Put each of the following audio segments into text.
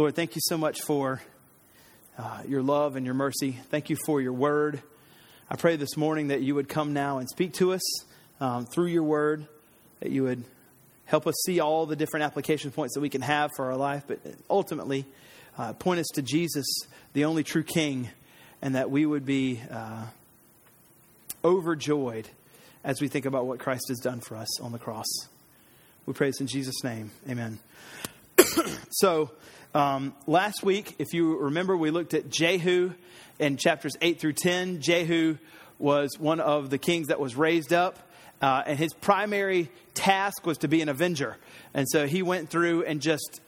Lord, thank you so much for uh, your love and your mercy. Thank you for your word. I pray this morning that you would come now and speak to us um, through your word, that you would help us see all the different application points that we can have for our life, but ultimately uh, point us to Jesus, the only true King, and that we would be uh, overjoyed as we think about what Christ has done for us on the cross. We pray this in Jesus' name. Amen. so, um, last week, if you remember, we looked at Jehu in chapters 8 through 10. Jehu was one of the kings that was raised up, uh, and his primary task was to be an avenger. And so he went through and just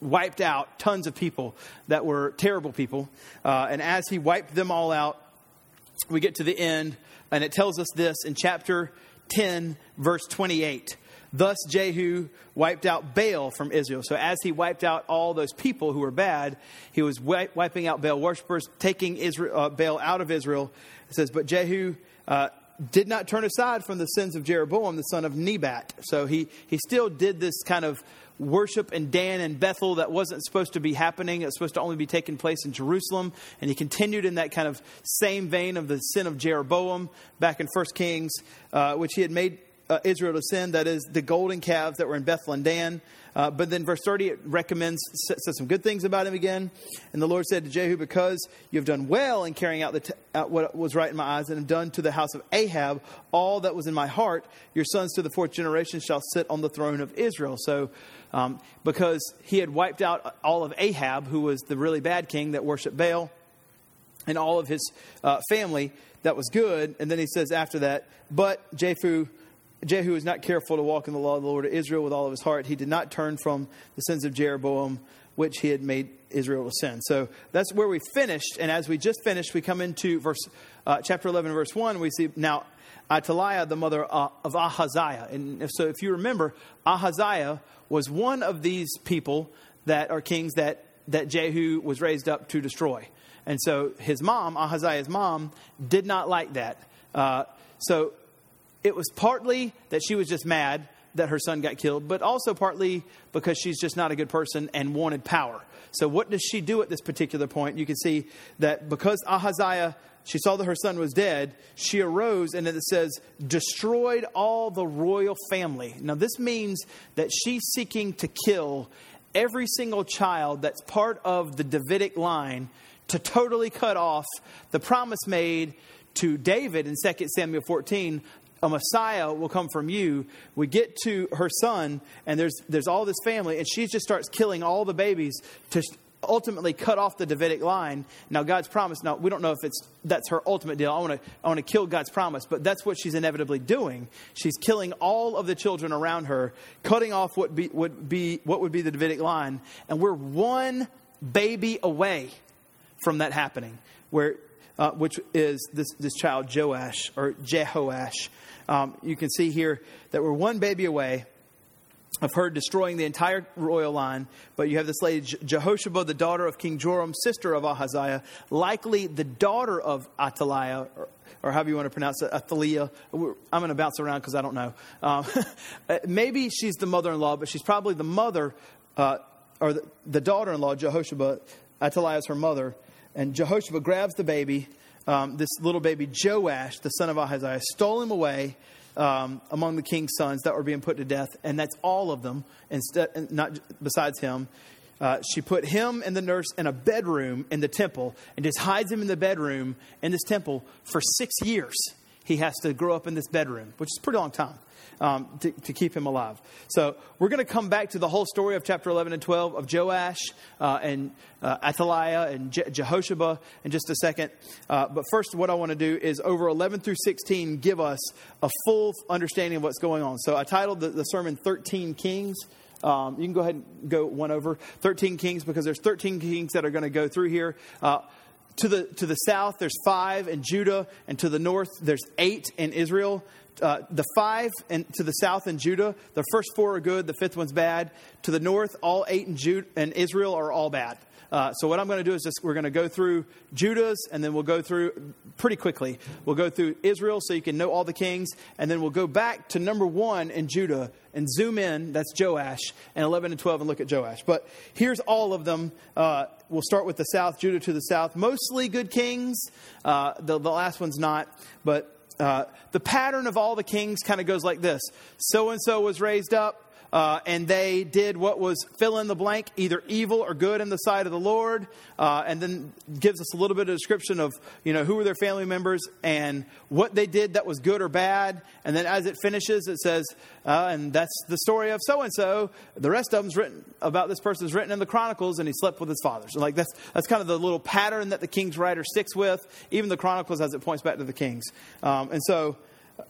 wiped out tons of people that were terrible people. Uh, and as he wiped them all out, we get to the end, and it tells us this in chapter 10, verse 28. Thus Jehu wiped out Baal from Israel. So as he wiped out all those people who were bad, he was wiping out Baal worshippers, taking Israel, uh, Baal out of Israel. It says, but Jehu uh, did not turn aside from the sins of Jeroboam, the son of Nebat. So he, he still did this kind of worship in Dan and Bethel that wasn't supposed to be happening. It was supposed to only be taking place in Jerusalem. And he continued in that kind of same vein of the sin of Jeroboam back in 1 Kings, uh, which he had made uh, Israel to sin, that is, the golden calves that were in and Dan. Uh, but then verse 30, it recommends, says some good things about him again. And the Lord said to Jehu, Because you have done well in carrying out, t- out what was right in my eyes, and have done to the house of Ahab all that was in my heart, your sons to the fourth generation shall sit on the throne of Israel. So, um, because he had wiped out all of Ahab, who was the really bad king that worshiped Baal, and all of his uh, family, that was good. And then he says after that, But Jehu Jehu was not careful to walk in the law of the Lord of Israel with all of his heart. He did not turn from the sins of Jeroboam, which he had made Israel to sin. So that's where we finished. And as we just finished, we come into verse uh, chapter 11, verse 1. We see now Athaliah, the mother uh, of Ahaziah. And if, so if you remember, Ahaziah was one of these people that are kings that, that Jehu was raised up to destroy. And so his mom, Ahaziah's mom, did not like that. Uh, so it was partly that she was just mad that her son got killed, but also partly because she's just not a good person and wanted power. So, what does she do at this particular point? You can see that because Ahaziah, she saw that her son was dead, she arose and it says, destroyed all the royal family. Now, this means that she's seeking to kill every single child that's part of the Davidic line to totally cut off the promise made to David in 2 Samuel 14 a Messiah will come from you. We get to her son, and there's, there's all this family, and she just starts killing all the babies to ultimately cut off the Davidic line. Now, God's promise, now, we don't know if it's, that's her ultimate deal. I want to I wanna kill God's promise, but that's what she's inevitably doing. She's killing all of the children around her, cutting off what, be, would, be, what would be the Davidic line, and we're one baby away from that happening, where uh, which is this, this child Joash or Jehoash. Um, you can see here that we're one baby away of her destroying the entire royal line. But you have this lady, Jehosheba, the daughter of King Joram, sister of Ahaziah, likely the daughter of Athaliah, or, or however you want to pronounce it, Athaliah. I'm going to bounce around because I don't know. Um, maybe she's the mother in law, but she's probably the mother, uh, or the, the daughter in law, Jehosheba. Athaliah is her mother. And Jehosheba grabs the baby um, this little baby Joash, the son of Ahaziah, stole him away um, among the king's sons that were being put to death, and that's all of them, instead, not besides him. Uh, she put him and the nurse in a bedroom in the temple and just hides him in the bedroom in this temple for six years. He has to grow up in this bedroom, which is a pretty long time um, to, to, keep him alive. So we're going to come back to the whole story of chapter 11 and 12 of Joash uh, and uh, Athaliah and Je- in just a second. Uh, but first, what I want to do is over 11 through 16 give us a full understanding of what's going on. So I titled the, the sermon 13 Kings. Um, you can go ahead and go one over 13 kings because there's 13 kings that are going to go through here. Uh, to the to the south, there's five in Judah, and to the north, there's eight in Israel uh, the five and to the south in Judah, the first four are good, the fifth one's bad. To the north, all eight in Judah and Israel are all bad. Uh, so what I'm going to do is just we're going to go through Judah's, and then we'll go through pretty quickly. We'll go through Israel, so you can know all the kings, and then we'll go back to number one in Judah and zoom in. That's Joash, and 11 and 12, and look at Joash. But here's all of them. Uh, we'll start with the south, Judah to the south. Mostly good kings. Uh, the, the last one's not, but uh, the pattern of all the kings kind of goes like this so and so was raised up uh, and they did what was fill in the blank, either evil or good in the sight of the Lord, uh, and then gives us a little bit of description of you know who were their family members and what they did that was good or bad, and then as it finishes, it says, uh, and that's the story of so and so. The rest of them's written about this person is written in the Chronicles, and he slept with his fathers. like that's that's kind of the little pattern that the King's writer sticks with, even the Chronicles as it points back to the Kings, um, and so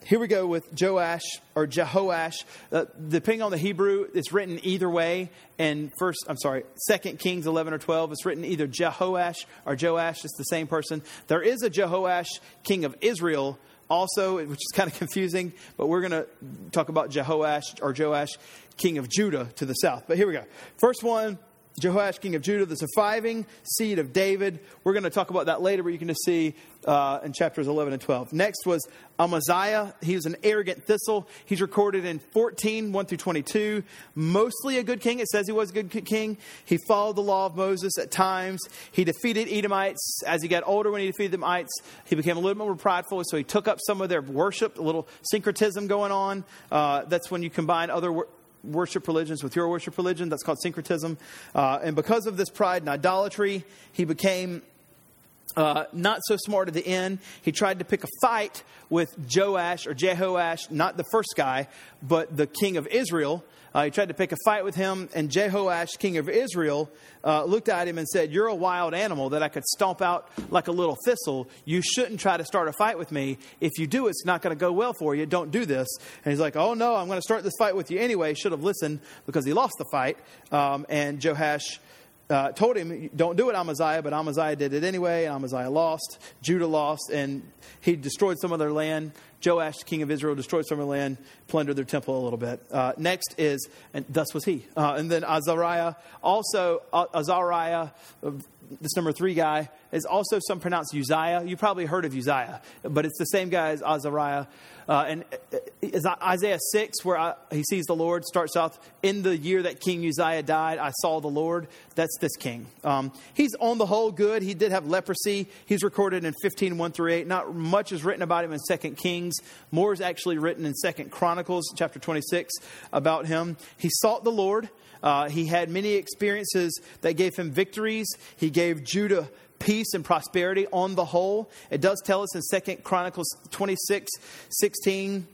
here we go with Joash or Jehoash. Uh, depending on the Hebrew, it's written either way. And first, I'm sorry, Second Kings 11 or 12, it's written either Jehoash or Joash. It's the same person. There is a Jehoash, king of Israel, also, which is kind of confusing. But we're going to talk about Jehoash or Joash, king of Judah, to the south. But here we go. First one Jehoash, king of Judah, the surviving seed of David. We're going to talk about that later, but you can just see uh, in chapters 11 and 12. Next was Amaziah. He was an arrogant thistle. He's recorded in 14, 1 through 22. Mostly a good king. It says he was a good king. He followed the law of Moses at times. He defeated Edomites. As he got older, when he defeated the Edomites, he became a little bit more prideful, so he took up some of their worship, a little syncretism going on. Uh, that's when you combine other worship religions with your worship religion. That's called syncretism. Uh, and because of this pride and idolatry, he became uh, not so smart at the end. He tried to pick a fight with Joash or Jehoash, not the first guy, but the king of Israel. Uh, he tried to pick a fight with him, and Jehoash, king of Israel, uh, looked at him and said, You're a wild animal that I could stomp out like a little thistle. You shouldn't try to start a fight with me. If you do, it's not going to go well for you. Don't do this. And he's like, Oh, no, I'm going to start this fight with you anyway. Should have listened because he lost the fight. Um, and Joash uh, told him, Don't do it, Amaziah, but Amaziah did it anyway, and Amaziah lost. Judah lost, and he destroyed some of their land. Joash, king of Israel, destroyed some of their land, plundered their temple a little bit. Uh, next is, and thus was he. Uh, and then Azariah, also, uh, Azariah, uh, this number three guy, is also some pronounced Uzziah. You probably heard of Uzziah, but it's the same guy as Azariah. Uh, and uh, Isaiah 6, where I, he sees the Lord, starts off in the year that King Uzziah died, I saw the Lord. That's this king. Um, he's on the whole good. He did have leprosy. He's recorded in 15, 1 through 8. Not much is written about him in 2 Kings. More is actually written in Second Chronicles, chapter 26, about him. He sought the Lord. Uh, he had many experiences that gave him victories. He gave Judah peace and prosperity on the whole. It does tell us in Second Chronicles 26 16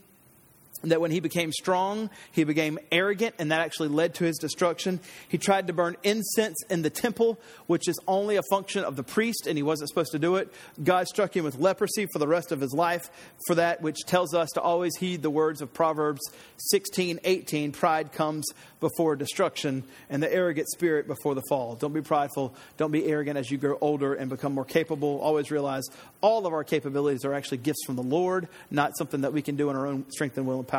that when he became strong, he became arrogant, and that actually led to his destruction. He tried to burn incense in the temple, which is only a function of the priest, and he wasn't supposed to do it. God struck him with leprosy for the rest of his life for that, which tells us to always heed the words of Proverbs 16 18. Pride comes before destruction, and the arrogant spirit before the fall. Don't be prideful. Don't be arrogant as you grow older and become more capable. Always realize all of our capabilities are actually gifts from the Lord, not something that we can do in our own strength and will and power.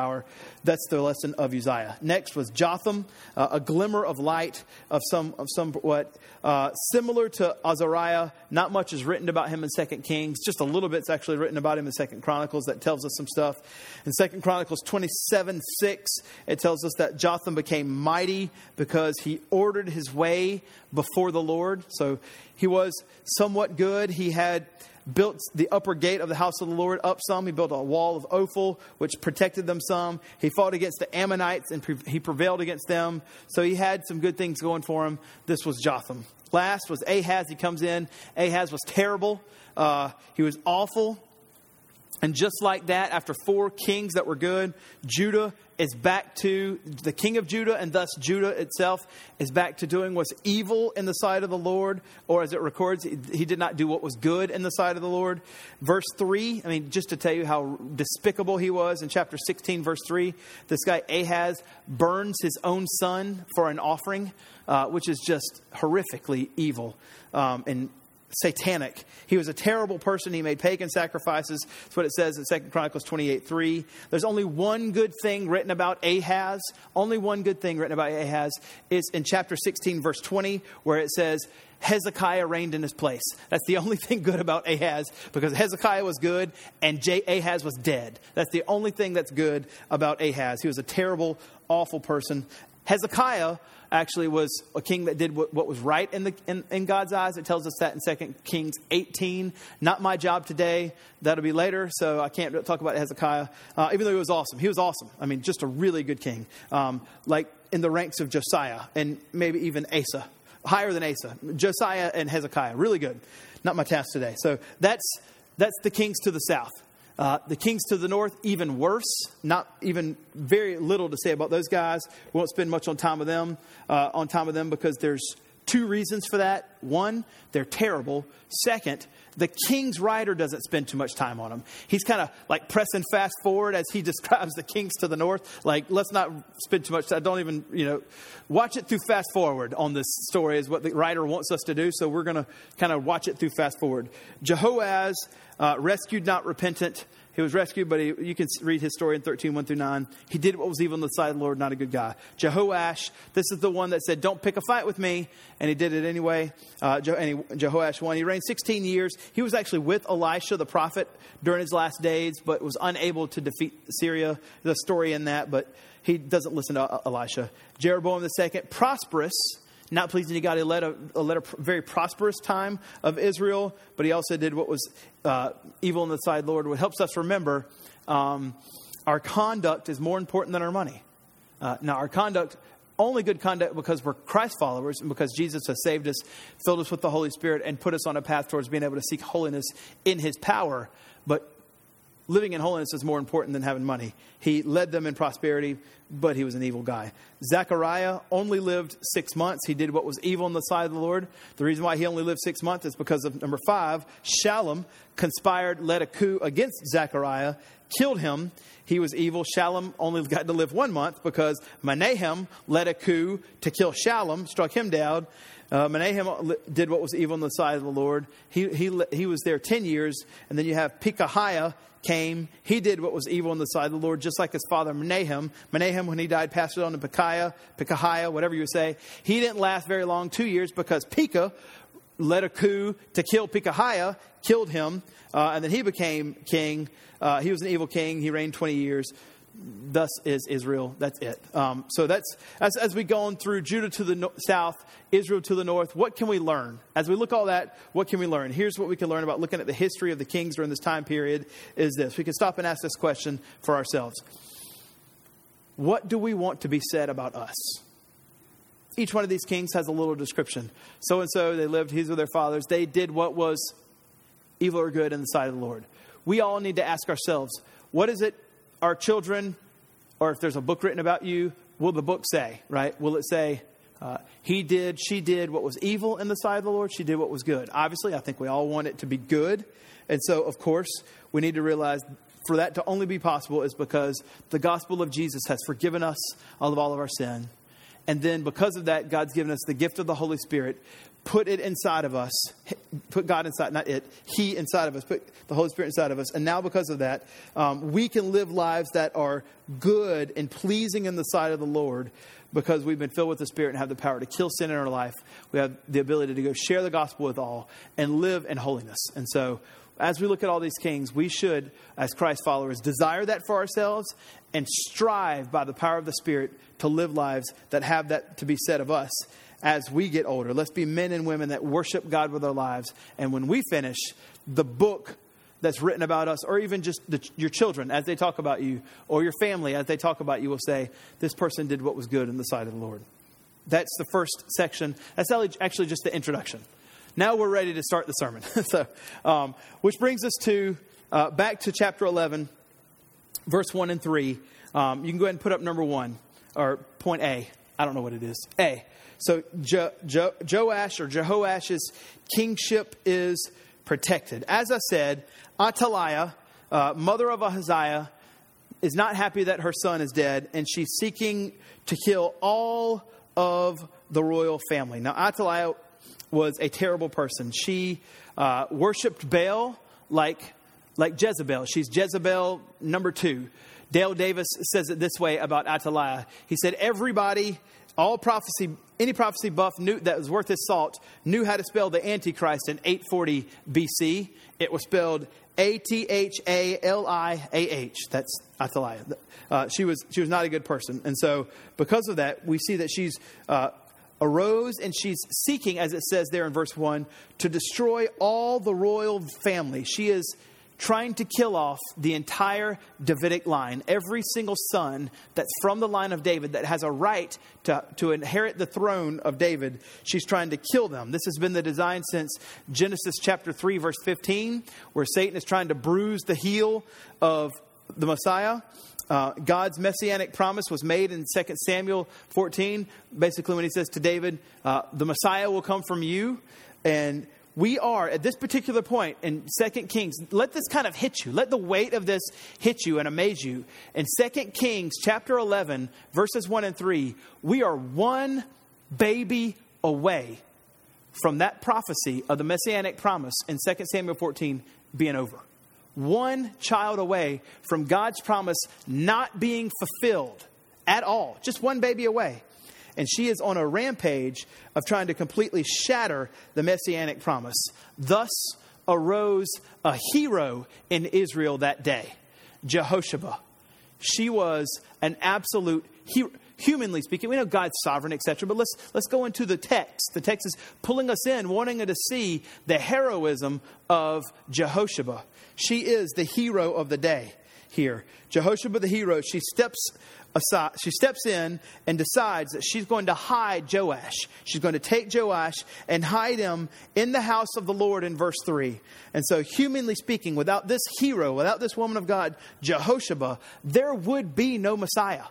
That's the lesson of Uzziah. Next was Jotham, uh, a glimmer of light of some of somewhat uh, similar to Azariah. Not much is written about him in Second Kings. Just a little bit's actually written about him in Second Chronicles that tells us some stuff. In Second Chronicles twenty seven six, it tells us that Jotham became mighty because he ordered his way before the Lord. So he was somewhat good. He had built the upper gate of the house of the Lord up some. He built a wall of Ophel, which protected them some. He fought against the Ammonites and pre- he prevailed against them. So he had some good things going for him. This was Jotham. Last was Ahaz. He comes in. Ahaz was terrible. Uh, he was awful. And just like that, after four kings that were good, Judah is back to the king of Judah, and thus Judah itself is back to doing what's evil in the sight of the Lord, or as it records, he did not do what was good in the sight of the Lord. Verse 3, I mean, just to tell you how despicable he was, in chapter 16, verse 3, this guy Ahaz burns his own son for an offering, uh, which is just horrifically evil. Um, and satanic. He was a terrible person. He made pagan sacrifices. That's what it says in 2 Chronicles 28 3. There's only one good thing written about Ahaz. Only one good thing written about Ahaz is in chapter 16, verse 20, where it says, Hezekiah reigned in his place. That's the only thing good about Ahaz because Hezekiah was good and Ahaz was dead. That's the only thing that's good about Ahaz. He was a terrible, awful person. Hezekiah actually was a king that did what, was right in, the, in, in, God's eyes. It tells us that in 2 Kings 18. Not my job today. That'll be later, so I can't talk about Hezekiah, uh, even though he was awesome. He was awesome. I mean, just a really good king. Um, like in the ranks of Josiah and maybe even Asa. Higher than Asa. Josiah and Hezekiah. Really good. Not my task today. So that's, that's the kings to the south. Uh, the kings to the north, even worse. Not even very little to say about those guys. We won't spend much on time with them, uh, on time with them because there's two reasons for that. One, they're terrible. Second, the king's writer doesn't spend too much time on them. He's kind of like pressing fast forward as he describes the kings to the north. Like, let's not spend too much time. Don't even, you know, watch it through fast forward on this story is what the writer wants us to do. So we're going to kind of watch it through fast forward. Jehoahaz uh, rescued, not repentant. He was rescued, but he, you can read his story in 13, 1 through 9. He did what was evil on the side of the Lord, not a good guy. Jehoash, this is the one that said, Don't pick a fight with me. And he did it anyway. Uh, Je- and he, Jehoash won. He reigned 16 years. He was actually with Elisha, the prophet, during his last days, but was unable to defeat Syria. The story in that, but he doesn't listen to uh, Elisha. Jeroboam II, prosperous not pleasing to God. He led a, led a very prosperous time of Israel, but he also did what was uh, evil in the sight of the Lord. What helps us remember um, our conduct is more important than our money. Uh, now, our conduct, only good conduct because we're Christ followers and because Jesus has saved us, filled us with the Holy Spirit, and put us on a path towards being able to seek holiness in his power. But living in holiness is more important than having money. He led them in prosperity, but he was an evil guy. Zechariah only lived six months. He did what was evil in the sight of the Lord. The reason why he only lived six months is because of number five, Shallum conspired, led a coup against Zechariah, killed him. He was evil. Shallum only got to live one month because Menahem led a coup to kill Shallum, struck him down. Uh, Menahem did what was evil in the sight of the Lord. He, he, he was there 10 years. And then you have Pekahiah came. He did what was evil in the sight of the Lord, just like his father Menahem. Menahem, when he died, passed it on to Pekahiah, Pekahiah, whatever you say. He didn't last very long, two years, because Pekah led a coup to kill Pekahiah, killed him, uh, and then he became king. Uh, he was an evil king. He reigned 20 years thus is Israel. That's it. Um, so that's as, as we go on through Judah to the no- south, Israel to the north. What can we learn as we look all that? What can we learn? Here's what we can learn about looking at the history of the kings during this time period. Is this we can stop and ask this question for ourselves: What do we want to be said about us? Each one of these kings has a little description. So and so, they lived. These were their fathers. They did what was evil or good in the sight of the Lord. We all need to ask ourselves: What is it our children, or if there's a book written about you, will the book say, right? Will it say, uh, he did, she did what was evil in the sight of the Lord, she did what was good? Obviously, I think we all want it to be good. And so, of course, we need to realize for that to only be possible is because the gospel of Jesus has forgiven us of all of our sin. And then because of that, God's given us the gift of the Holy Spirit, put it inside of us, put God inside, not it, He inside of us, put the Holy Spirit inside of us. And now, because of that, um, we can live lives that are good and pleasing in the sight of the Lord because we've been filled with the Spirit and have the power to kill sin in our life. We have the ability to go share the gospel with all and live in holiness. And so, as we look at all these kings, we should, as Christ followers, desire that for ourselves and strive by the power of the Spirit to live lives that have that to be said of us as we get older. Let's be men and women that worship God with our lives. And when we finish, the book that's written about us, or even just the, your children as they talk about you, or your family as they talk about you, will say, This person did what was good in the sight of the Lord. That's the first section. That's actually just the introduction. Now we're ready to start the sermon. so, um, which brings us to uh, back to chapter 11, verse 1 and 3. Um, you can go ahead and put up number one, or point A. I don't know what it is. A. So jo, jo, Joash or Jehoash's kingship is protected. As I said, Athaliah, uh, mother of Ahaziah, is not happy that her son is dead, and she's seeking to kill all of the royal family. Now, Athaliah was a terrible person. She uh, worshipped Baal like, like Jezebel. She's Jezebel number two. Dale Davis says it this way about Athaliah. He said, Everybody, all prophecy, any prophecy buff knew, that was worth his salt knew how to spell the Antichrist in 840 BC. It was spelled A T H A L I A H. That's Athaliah. Uh, she, was, she was not a good person. And so, because of that, we see that she's. Uh, arose and she's seeking, as it says there in verse 1, to destroy all the royal family. She is trying to kill off the entire Davidic line, every single son that's from the line of David that has a right to, to inherit the throne of David, she's trying to kill them. This has been the design since Genesis chapter 3, verse 15, where Satan is trying to bruise the heel of the Messiah. Uh, God's messianic promise was made in 2 Samuel 14, basically when he says to David, uh, The Messiah will come from you. And we are at this particular point in Second Kings, let this kind of hit you. Let the weight of this hit you and amaze you. In Second Kings chapter 11, verses 1 and 3, we are one baby away from that prophecy of the messianic promise in 2 Samuel 14 being over. One child away from God's promise not being fulfilled at all. Just one baby away and she is on a rampage of trying to completely shatter the messianic promise. Thus arose a hero in Israel that day, Jehosheba. She was an absolute hero. Humanly speaking, we know God's sovereign, etc. But let's let's go into the text. The text is pulling us in, wanting us to see the heroism of Jehosheba. She is the hero of the day here. Jehosheba, the hero, she steps aside, she steps in and decides that she's going to hide Joash. She's going to take Joash and hide him in the house of the Lord in verse 3. And so, humanly speaking, without this hero, without this woman of God, Jehosheba, there would be no Messiah.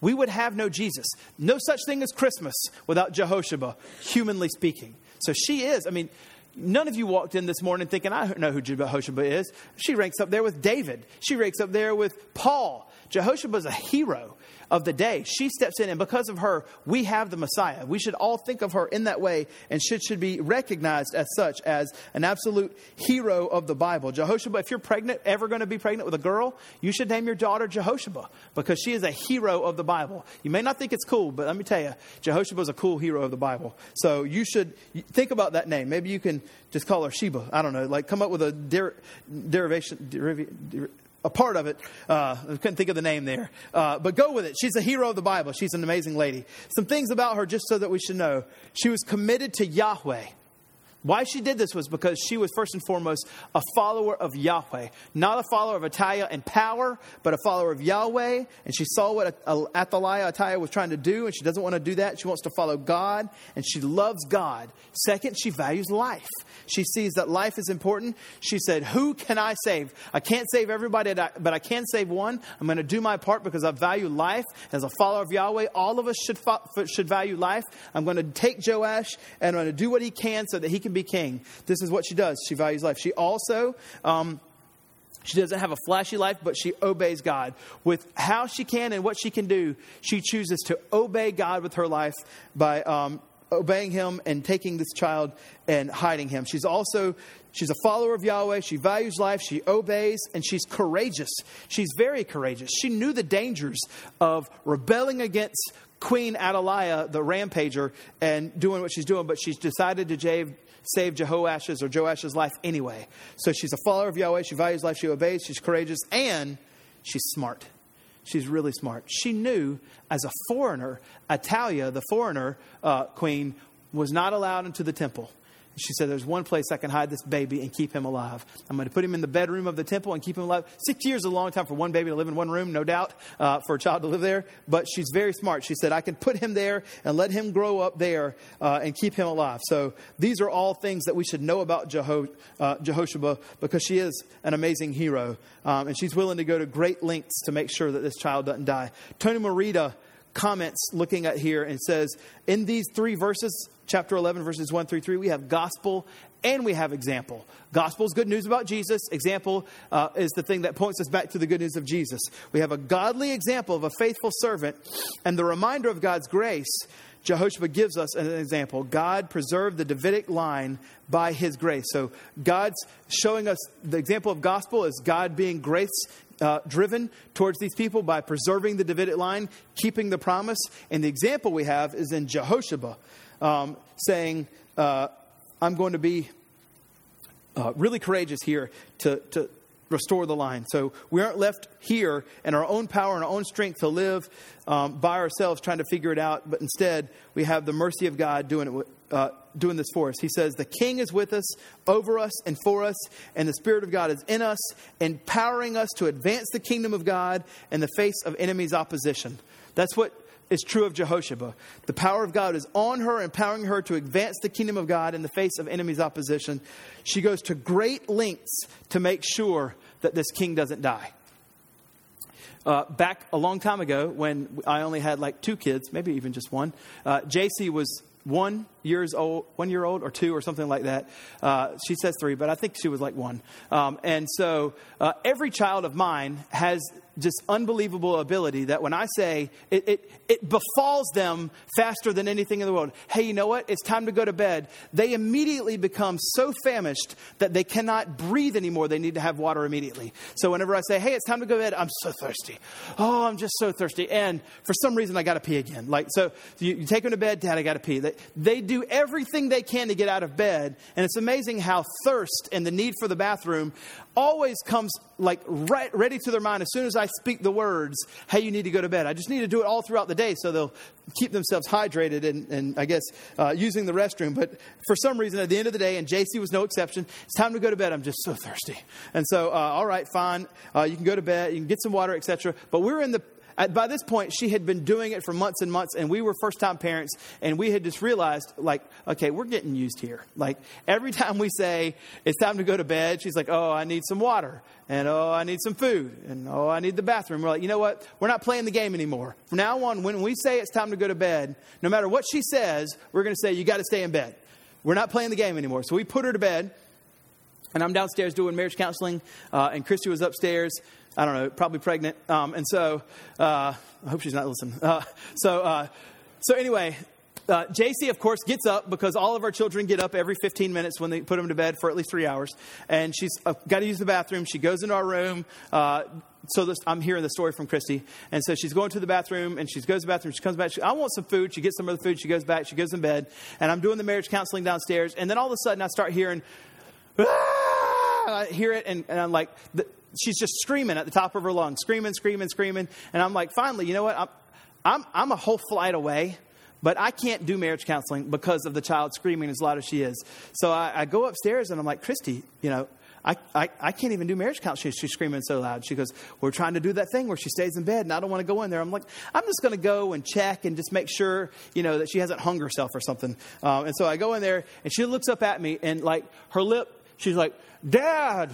We would have no Jesus. No such thing as Christmas without Jehosheba, humanly speaking. So she is, I mean, None of you walked in this morning thinking, I know who Jehosheba is. She ranks up there with David. She ranks up there with Paul. Jehosheba is a hero of the day. She steps in, and because of her, we have the Messiah. We should all think of her in that way and should, should be recognized as such, as an absolute hero of the Bible. Jehosheba, if you're pregnant, ever going to be pregnant with a girl, you should name your daughter Jehosheba because she is a hero of the Bible. You may not think it's cool, but let me tell you, Jehosheba is a cool hero of the Bible. So you should think about that name. Maybe you can just call her Sheba. I don't know, like come up with a der- derivation. Deriv- a part of it. Uh, I couldn't think of the name there. Uh, but go with it. She's a hero of the Bible. She's an amazing lady. Some things about her, just so that we should know. She was committed to Yahweh. Why she did this was because she was first and foremost a follower of Yahweh, not a follower of Athaliah in power, but a follower of Yahweh. And she saw what Athaliah, Athaliah was trying to do, and she doesn't want to do that. She wants to follow God, and she loves God. Second, she values life. She sees that life is important. She said, Who can I save? I can't save everybody, but I can save one. I'm going to do my part because I value life. As a follower of Yahweh, all of us should, should value life. I'm going to take Joash, and I'm going to do what he can so that he can can be king. This is what she does. She values life. She also. Um, she doesn't have a flashy life, but she obeys God. With how she can and what she can do, she chooses to obey God with her life by um, obeying him and taking this child and hiding him. She's also she's a follower of Yahweh. She values life. She obeys and she's courageous. She's very courageous. She knew the dangers of rebelling against Queen Athaliah, the rampager, and doing what she's doing, but she's decided to save Jehoash's or Joash's life anyway. So she's a follower of Yahweh. She values life. She obeys. She's courageous. And she's smart. She's really smart. She knew as a foreigner, Athaliah, the foreigner uh, queen, was not allowed into the temple. She said, There's one place I can hide this baby and keep him alive. I'm going to put him in the bedroom of the temple and keep him alive. Six years is a long time for one baby to live in one room, no doubt, uh, for a child to live there. But she's very smart. She said, I can put him there and let him grow up there uh, and keep him alive. So these are all things that we should know about Jeho- uh, Jehosheba because she is an amazing hero. Um, and she's willing to go to great lengths to make sure that this child doesn't die. Tony Merida comments looking at here and says, in these three verses, chapter 11, verses 1 through 3, we have gospel and we have example. Gospel is good news about Jesus. Example uh, is the thing that points us back to the good news of Jesus. We have a godly example of a faithful servant and the reminder of God's grace Jehosheba gives us an example. God preserved the Davidic line by his grace. So God's showing us the example of gospel is God being grace uh, driven towards these people by preserving the Davidic line, keeping the promise. And the example we have is in Jehosheba um, saying, uh, I'm going to be uh, really courageous here to, to restore the line. So we aren't left here in our own power and our own strength to live um, by ourselves trying to figure it out, but instead we have the mercy of God doing it. Uh, doing this for us. He says, The King is with us, over us, and for us, and the Spirit of God is in us, empowering us to advance the kingdom of God in the face of enemies' opposition. That's what is true of Jehosheba. The power of God is on her, empowering her to advance the kingdom of God in the face of enemies' opposition. She goes to great lengths to make sure that this king doesn't die. Uh, back a long time ago, when I only had like two kids, maybe even just one, uh, JC was one years old, one year old or two or something like that. Uh, she says three, but I think she was like one. Um, and so uh, every child of mine has just unbelievable ability that when I say it, it, it, befalls them faster than anything in the world. Hey, you know what? It's time to go to bed. They immediately become so famished that they cannot breathe anymore. They need to have water immediately. So whenever I say, hey, it's time to go to bed, I'm so thirsty. Oh, I'm just so thirsty. And for some reason, I got to pee again. Like, so you, you, take them to bed, Dad, I got to pee. They, they do everything they can to get out of bed. And it's amazing how thirst and the need for the bathroom always comes like right, ready to their mind as soon as I speak the words, hey, you need to go to bed. I just need to do it all throughout the day so they'll keep themselves hydrated and, and I guess, uh, using the restroom. But for some reason, at the end of the day, and JC was no exception, it's time to go to bed. I'm just so thirsty. And so, uh, all right, fine. Uh, you can go to bed. You can get some water, etc. But we're in the at, by this point, she had been doing it for months and months, and we were first time parents, and we had just realized, like, okay, we're getting used here. Like, every time we say it's time to go to bed, she's like, oh, I need some water, and oh, I need some food, and oh, I need the bathroom. We're like, you know what? We're not playing the game anymore. From now on, when we say it's time to go to bed, no matter what she says, we're going to say, you got to stay in bed. We're not playing the game anymore. So we put her to bed. And I'm downstairs doing marriage counseling, uh, and Christy was upstairs I don't know, probably pregnant. Um, and so, uh, I hope she's not listening. Uh, so, uh, so anyway, uh, JC, of course, gets up because all of our children get up every 15 minutes when they put them to bed for at least three hours. And she's uh, got to use the bathroom. She goes into our room. Uh, so this, I'm hearing the story from Christy. And so she's going to the bathroom and she goes to the bathroom. She comes back. She, I want some food. She gets some of the food. She goes back. She goes in bed. And I'm doing the marriage counseling downstairs. And then all of a sudden I start hearing, ah! I hear it. And, and I'm like, the, she's just screaming at the top of her lungs, screaming, screaming, screaming. And I'm like, finally, you know what? I'm, I'm, I'm a whole flight away, but I can't do marriage counseling because of the child screaming as loud as she is. So I, I go upstairs and I'm like, Christy, you know, I, I, I, can't even do marriage counseling. She's screaming so loud. She goes, We're trying to do that thing where she stays in bed and I don't want to go in there. I'm like, I'm just going to go and check and just make sure, you know, that she hasn't hung herself or something. Um, and so I go in there and she looks up at me and like her lip, she's like, Dad,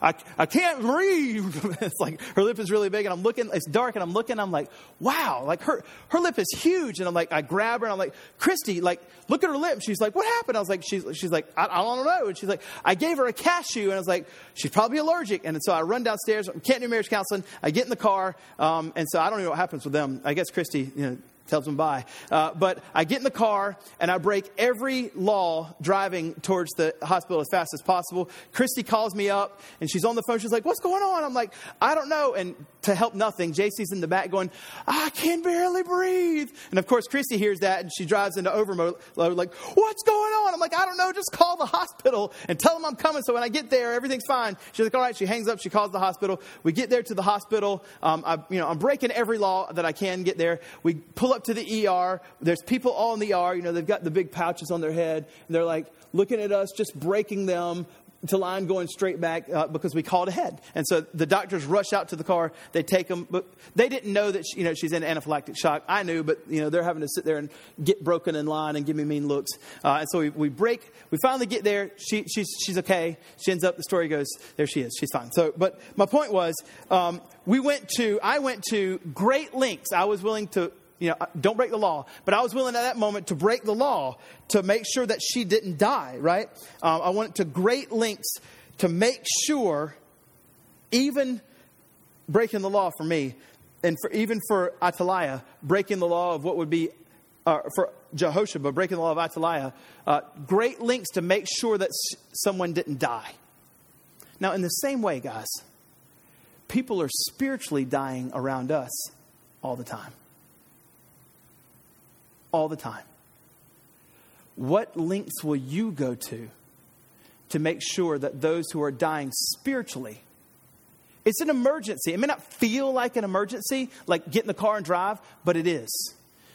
I, I can't breathe. it's like her lip is really big, and I'm looking, it's dark, and I'm looking, I'm like, wow, like her, her lip is huge. And I'm like, I grab her, and I'm like, Christy, like, look at her lip. She's like, what happened? I was like, she's, she's like, I, I don't know. And she's like, I gave her a cashew, and I was like, she's probably allergic. And so I run downstairs, can't do marriage counseling. I get in the car, um, and so I don't know what happens with them. I guess Christy, you know, tells them bye. Uh, but I get in the car and I break every law driving towards the hospital as fast as possible. Christy calls me up and she's on the phone. She's like, What's going on? I'm like, I don't know. And to help nothing, JC's in the back going, I can barely breathe. And of course, Christy hears that and she drives into overload, like, What's going on? I'm like, I don't know. Just call the hospital and tell them I'm coming. So when I get there, everything's fine. She's like, All right. She hangs up. She calls the hospital. We get there to the hospital. Um, I, you know, I'm breaking every law that I can get there. We pull up to the ER. There's people all in the ER. You know, they've got the big pouches on their head. And they're like looking at us, just breaking them to line going straight back uh, because we called ahead. And so the doctors rush out to the car. They take them, but they didn't know that she, you know she's in anaphylactic shock. I knew, but you know they're having to sit there and get broken in line and give me mean looks. Uh, and so we, we break. We finally get there. She, she's she's okay. She ends up. The story goes there. She is. She's fine. So, but my point was, um, we went to. I went to great lengths. I was willing to you know, don't break the law. But I was willing at that moment to break the law to make sure that she didn't die, right? Um, I went to great lengths to make sure, even breaking the law for me, and for, even for Athaliah, breaking the law of what would be uh, for Jehosheba, breaking the law of Athaliah, uh, great lengths to make sure that s- someone didn't die. Now, in the same way, guys, people are spiritually dying around us all the time. All the time. What lengths will you go to to make sure that those who are dying spiritually it's an emergency. It may not feel like an emergency, like get in the car and drive, but it is.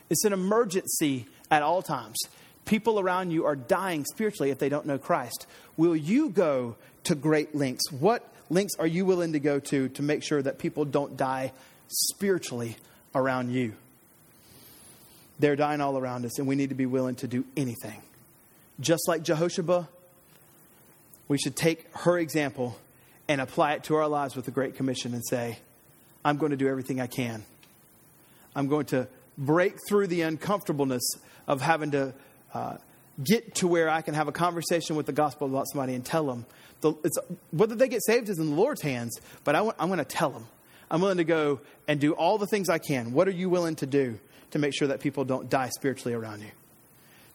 It's an emergency at all times. People around you are dying spiritually if they don't know Christ. Will you go to great lengths? What lengths are you willing to go to to make sure that people don't die spiritually around you? They're dying all around us, and we need to be willing to do anything. Just like Jehosheba, we should take her example and apply it to our lives with the Great Commission and say, I'm going to do everything I can. I'm going to break through the uncomfortableness of having to uh, get to where I can have a conversation with the gospel about somebody and tell them. The, whether they get saved is in the Lord's hands, but I, am going to tell them. I'm willing to go and do all the things I can. What are you willing to do to make sure that people don't die spiritually around you?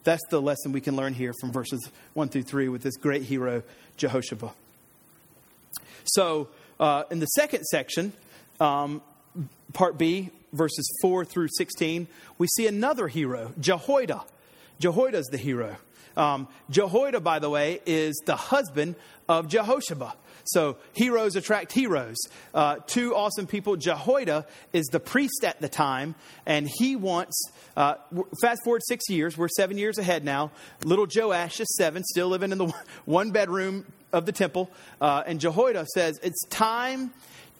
That's the lesson we can learn here from verses 1 through 3 with this great hero, Jehosheba. So, uh, in the second section, um, part B, verses 4 through 16, we see another hero, Jehoiada. Jehoiada is the hero. Um, Jehoiada, by the way, is the husband of Jehosheba. So heroes attract heroes. Uh, two awesome people. Jehoiada is the priest at the time, and he wants. Uh, fast forward six years. We're seven years ahead now. Little Joash is seven, still living in the one bedroom of the temple. Uh, and Jehoiada says it's time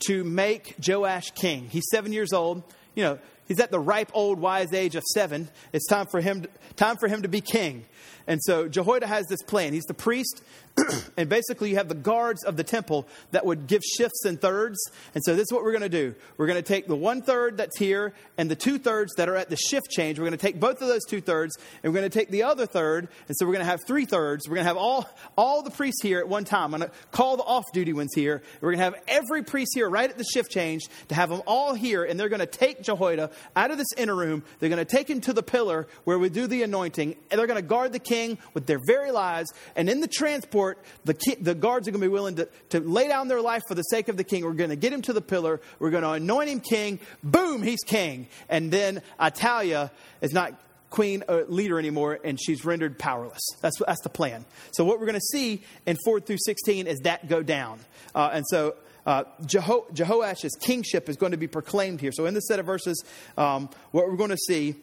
to make Joash king. He's seven years old. You know, he's at the ripe old wise age of seven. It's time for him. To, time for him to be king. And so Jehoiada has this plan. He's the priest, and basically you have the guards of the temple that would give shifts and thirds. And so this is what we're going to do. We're going to take the one third that's here and the two thirds that are at the shift change. We're going to take both of those two thirds, and we're going to take the other third. And so we're going to have three thirds. We're going to have all, all the priests here at one time. I'm going to call the off duty ones here. We're going to have every priest here right at the shift change to have them all here, and they're going to take Jehoiada out of this inner room. They're going to take him to the pillar where we do the anointing, and they're going to guard the king with their very lives. And in the transport, the, king, the guards are going to be willing to, to lay down their life for the sake of the king. We're going to get him to the pillar. We're going to anoint him king. Boom, he's king. And then Athaliah is not queen or leader anymore, and she's rendered powerless. That's, that's the plan. So, what we're going to see in 4 through 16 is that go down. Uh, and so, uh, Jeho- Jehoash's kingship is going to be proclaimed here. So, in this set of verses, um, what we're going to see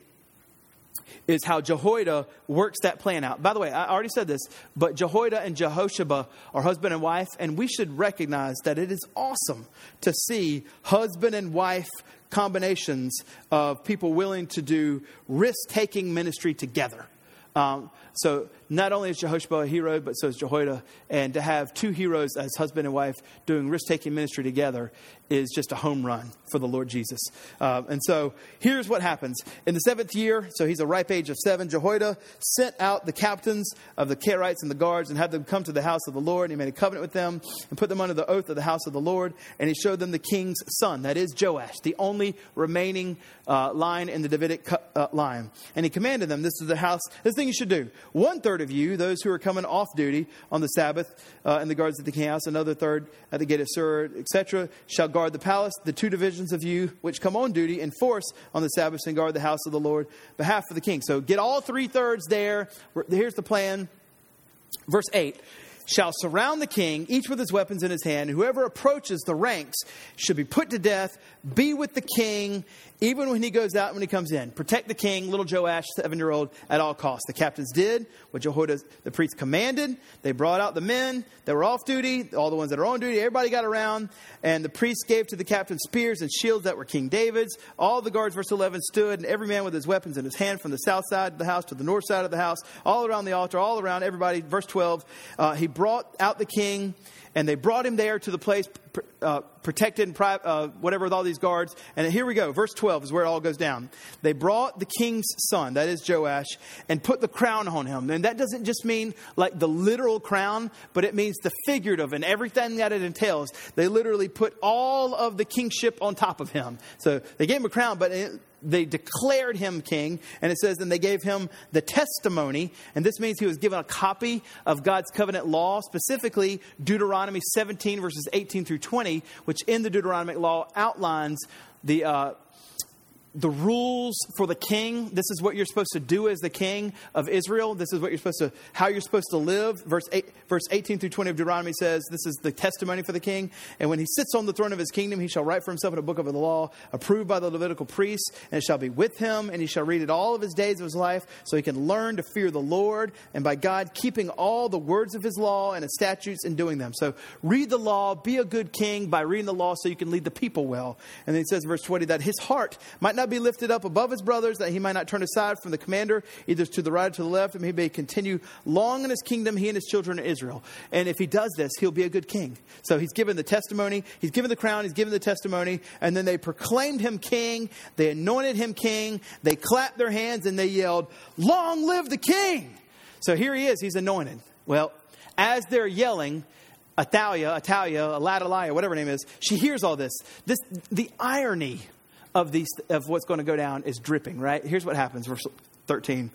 is how Jehoiada works that plan out. By the way, I already said this, but Jehoiada and Jehosheba are husband and wife, and we should recognize that it is awesome to see husband and wife combinations of people willing to do risk taking ministry together. Um, so not only is Jehosheba a hero, but so is Jehoiada. And to have two heroes as husband and wife doing risk taking ministry together is just a home run for the Lord Jesus. Uh, and so here's what happens. In the seventh year, so he's a ripe age of seven, Jehoiada sent out the captains of the Carites and the guards and had them come to the house of the Lord. And he made a covenant with them and put them under the oath of the house of the Lord. And he showed them the king's son, that is Joash, the only remaining uh, line in the Davidic uh, line. And he commanded them, This is the house, this thing you should do. One third of you, those who are coming off duty on the Sabbath, uh, and the guards at the king house, another third at the gate of Sur, etc., shall guard guard the palace, the two divisions of you which come on duty in force on the Sabbath and guard the house of the Lord, behalf of the king. So get all three thirds there. Here's the plan. Verse 8 shall surround the king, each with his weapons in his hand. Whoever approaches the ranks should be put to death, be with the king, even when he goes out and when he comes in. Protect the king, little Joash, seven year old, at all costs. The captains did what Jehoiada, the priest, commanded. They brought out the men that were off duty, all the ones that are on duty. Everybody got around, and the priests gave to the captain spears and shields that were King David's. All the guards, verse 11, stood, and every man with his weapons in his hand from the south side of the house to the north side of the house, all around the altar, all around everybody. Verse 12, uh, he brought out the king and they brought him there to the place uh, protected and pri- uh, whatever with all these guards. And here we go. Verse 12 is where it all goes down. They brought the king's son, that is Joash, and put the crown on him. And that doesn't just mean like the literal crown, but it means the figurative and everything that it entails. They literally put all of the kingship on top of him. So they gave him a crown, but it, they declared him king, and it says, and they gave him the testimony, and this means he was given a copy of God's covenant law, specifically Deuteronomy 17, verses 18 through 20, which in the Deuteronomic law outlines the uh, the rules for the king. This is what you're supposed to do as the king of Israel. This is what you're supposed to, how you're supposed to live. Verse, eight, verse 18 through 20 of Deuteronomy says, This is the testimony for the king. And when he sits on the throne of his kingdom, he shall write for himself in a book of the law, approved by the Levitical priests, and it shall be with him, and he shall read it all of his days of his life, so he can learn to fear the Lord, and by God, keeping all the words of his law and his statutes and doing them. So read the law, be a good king by reading the law so you can lead the people well. And then he says, verse 20, that his heart might not be lifted up above his brothers, that he might not turn aside from the commander, either to the right or to the left, and he may continue long in his kingdom, he and his children in Israel. And if he does this, he'll be a good king. So he's given the testimony, he's given the crown, he's given the testimony, and then they proclaimed him king, they anointed him king, they clapped their hands, and they yelled, Long live the king! So here he is, he's anointed. Well, as they're yelling, Athaliah, Athaliah, Aladaliah, whatever her name is, she hears all this. This the irony of these of what's going to go down is dripping, right? Here's what happens, verse 13.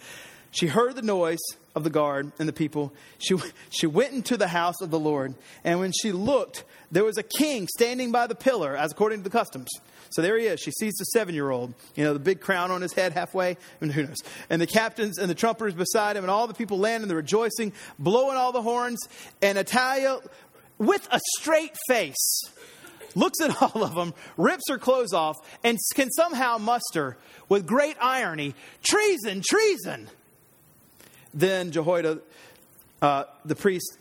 She heard the noise of the guard and the people. She, she went into the house of the Lord, and when she looked, there was a king standing by the pillar, as according to the customs. So there he is. She sees the seven year old, you know, the big crown on his head halfway, and who knows. And the captains and the trumpeters beside him, and all the people land and the rejoicing, blowing all the horns. And Athaliah, with a straight face, looks at all of them, rips her clothes off, and can somehow muster, with great irony, treason, treason. Then Jehoiada, uh, the priest,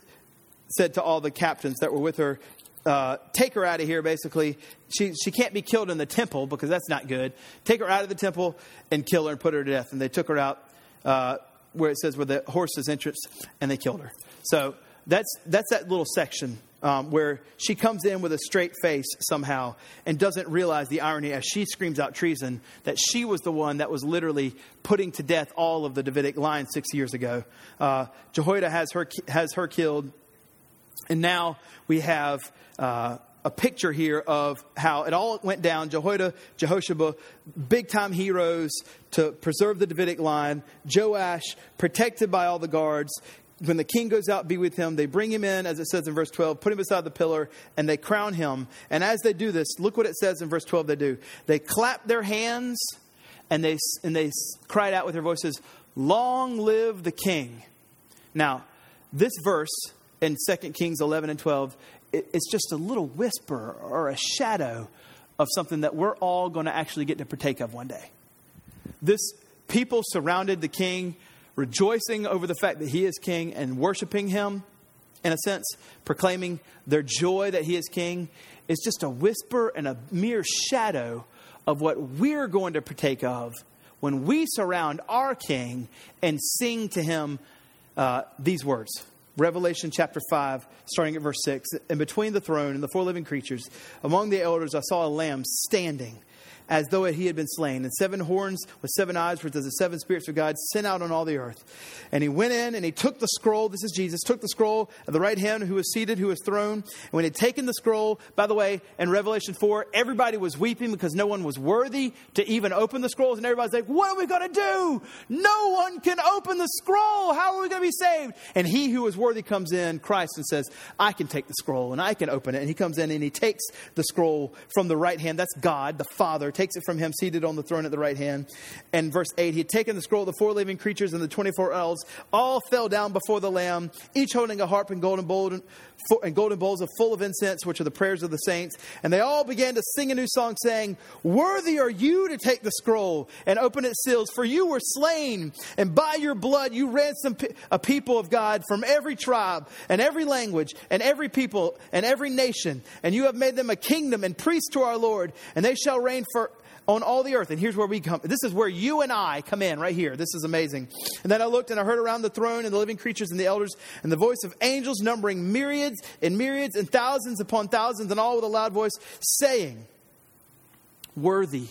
said to all the captains that were with her, uh, take her out of here, basically. She, she can't be killed in the temple because that's not good. Take her out of the temple and kill her and put her to death. And they took her out uh, where it says where the horse's entrance, and they killed her. So that's, that's that little section um, where she comes in with a straight face somehow and doesn't realize the irony as she screams out treason that she was the one that was literally putting to death all of the Davidic line six years ago. Uh, Jehoiada has her, has her killed, and now we have. Uh, a picture here of how it all went down. Jehoiada, Jehosheba, big time heroes to preserve the Davidic line. Joash, protected by all the guards when the king goes out be with him. They bring him in as it says in verse 12 put him beside the pillar and they crown him. And as they do this look what it says in verse 12 they do. They clap their hands and they and they cried out with their voices long live the king. Now this verse in 2 kings 11 and 12 it, it's just a little whisper or a shadow of something that we're all going to actually get to partake of one day. This people surrounded the king rejoicing over the fact that he is king and worshiping him, in a sense, proclaiming their joy that he is king, is just a whisper and a mere shadow of what we're going to partake of when we surround our king and sing to him uh, these words. Revelation chapter 5, starting at verse 6. And between the throne and the four living creatures, among the elders, I saw a lamb standing as though he had been slain, and seven horns with seven eyes, which as the seven spirits of God sent out on all the earth. And he went in and he took the scroll. This is Jesus, took the scroll of the right hand who was seated, who was thrown. And when he had taken the scroll, by the way, in Revelation 4, everybody was weeping because no one was worthy to even open the scrolls. And everybody's like, What are we going to do? No one can open the scroll. How are we going to be saved? And he who is worthy comes in, Christ, and says, I can take the scroll and I can open it. And he comes in and he takes the scroll from the right hand. That's God, the Father takes it from him seated on the throne at the right hand. And verse 8, he had taken the scroll, of the four living creatures and the 24 elders all fell down before the Lamb, each holding a harp and golden bowl and golden bowls of full of incense, which are the prayers of the saints. And they all began to sing a new song, saying, Worthy are you to take the scroll and open its seals, for you were slain, and by your blood you ransomed a people of God from every tribe and every language and every people and every nation. And you have made them a kingdom and priests to our Lord, and they shall reign for on all the earth. And here's where we come. This is where you and I come in right here. This is amazing. And then I looked and I heard around the throne and the living creatures and the elders and the voice of angels numbering myriads and myriads and thousands upon thousands and all with a loud voice saying, Worthy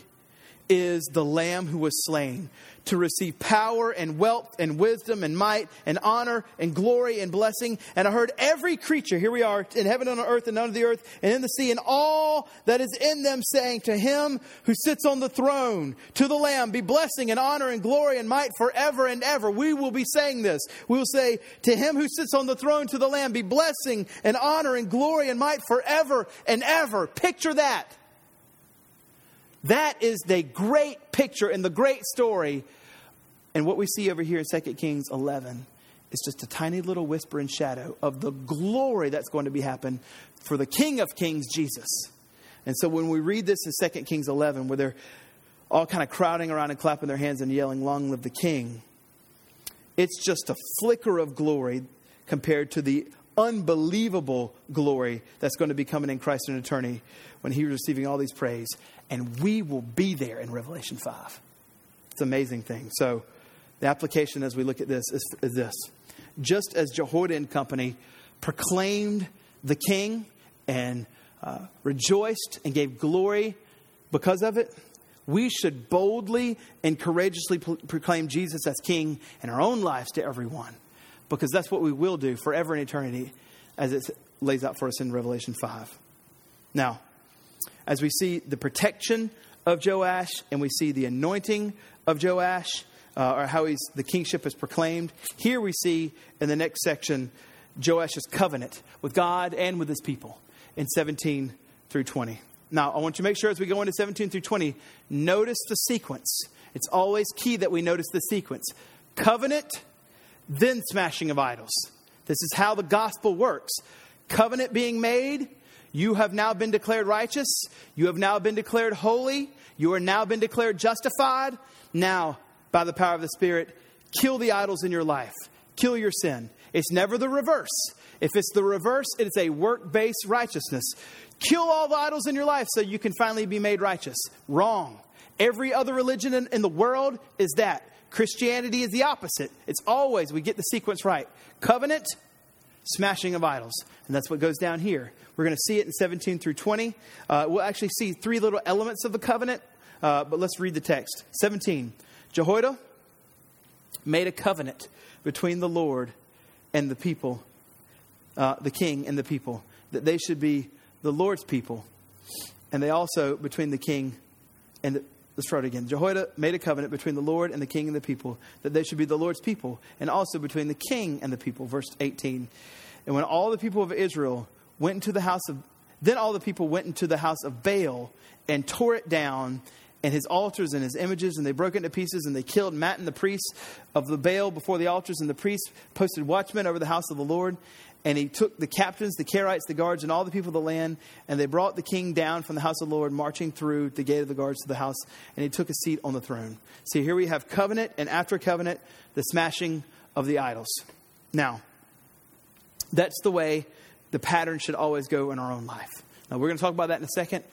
is the Lamb who was slain to receive power and wealth and wisdom and might and honor and glory and blessing. And I heard every creature, here we are, in heaven and on earth and under the earth and in the sea and all that is in them saying to him who sits on the throne, to the Lamb, be blessing and honor and glory and might forever and ever. We will be saying this. We will say, to him who sits on the throne, to the Lamb, be blessing and honor and glory and might forever and ever. Picture that. That is the great picture and the great story. And what we see over here in 2 Kings 11 is just a tiny little whisper and shadow of the glory that's going to be happen for the King of Kings, Jesus. And so when we read this in 2 Kings 11, where they're all kind of crowding around and clapping their hands and yelling, Long live the King, it's just a flicker of glory compared to the unbelievable glory that's going to be coming in Christ in eternity when He's receiving all these praise and we will be there in Revelation 5. It's an amazing thing. So, the application as we look at this is, is this. Just as Jehoiada and company proclaimed the king and uh, rejoiced and gave glory because of it, we should boldly and courageously proclaim Jesus as king in our own lives to everyone because that's what we will do forever and eternity as it lays out for us in Revelation 5. Now, as we see the protection of Joash and we see the anointing of Joash, uh, or how he's, the kingship is proclaimed, here we see in the next section Joash's covenant with God and with his people in 17 through 20. Now, I want you to make sure as we go into 17 through 20, notice the sequence. It's always key that we notice the sequence covenant, then smashing of idols. This is how the gospel works. Covenant being made, you have now been declared righteous. You have now been declared holy. You are now been declared justified. Now, by the power of the Spirit, kill the idols in your life. Kill your sin. It's never the reverse. If it's the reverse, it is a work based righteousness. Kill all the idols in your life so you can finally be made righteous. Wrong. Every other religion in, in, the world is that. Christianity is the opposite. It's always, we get the sequence right covenant, smashing of idols. And that's what goes down here. We're going to see it in 17 through 20. Uh, we'll actually see three little elements of the covenant, uh, but let's read the text. 17. Jehoiada made a covenant between the Lord and the people, uh, the king and the people, that they should be the Lord's people. And they also, between the king and the, Let's try it again. Jehoiada made a covenant between the Lord and the king and the people that they should be the Lord's people, and also between the king and the people. Verse 18. And when all the people of Israel went into the house of, then all the people went into the house of Baal and tore it down and his altars and his images, and they broke it into pieces, and they killed Mattan the priest of the Baal before the altars, and the priests posted watchmen over the house of the Lord. And he took the captains, the Carites, the guards, and all the people of the land, and they brought the king down from the house of the Lord, marching through the gate of the guards to the house, and he took a seat on the throne. See, here we have covenant, and after covenant, the smashing of the idols. Now, that's the way the pattern should always go in our own life. Now, we're going to talk about that in a second.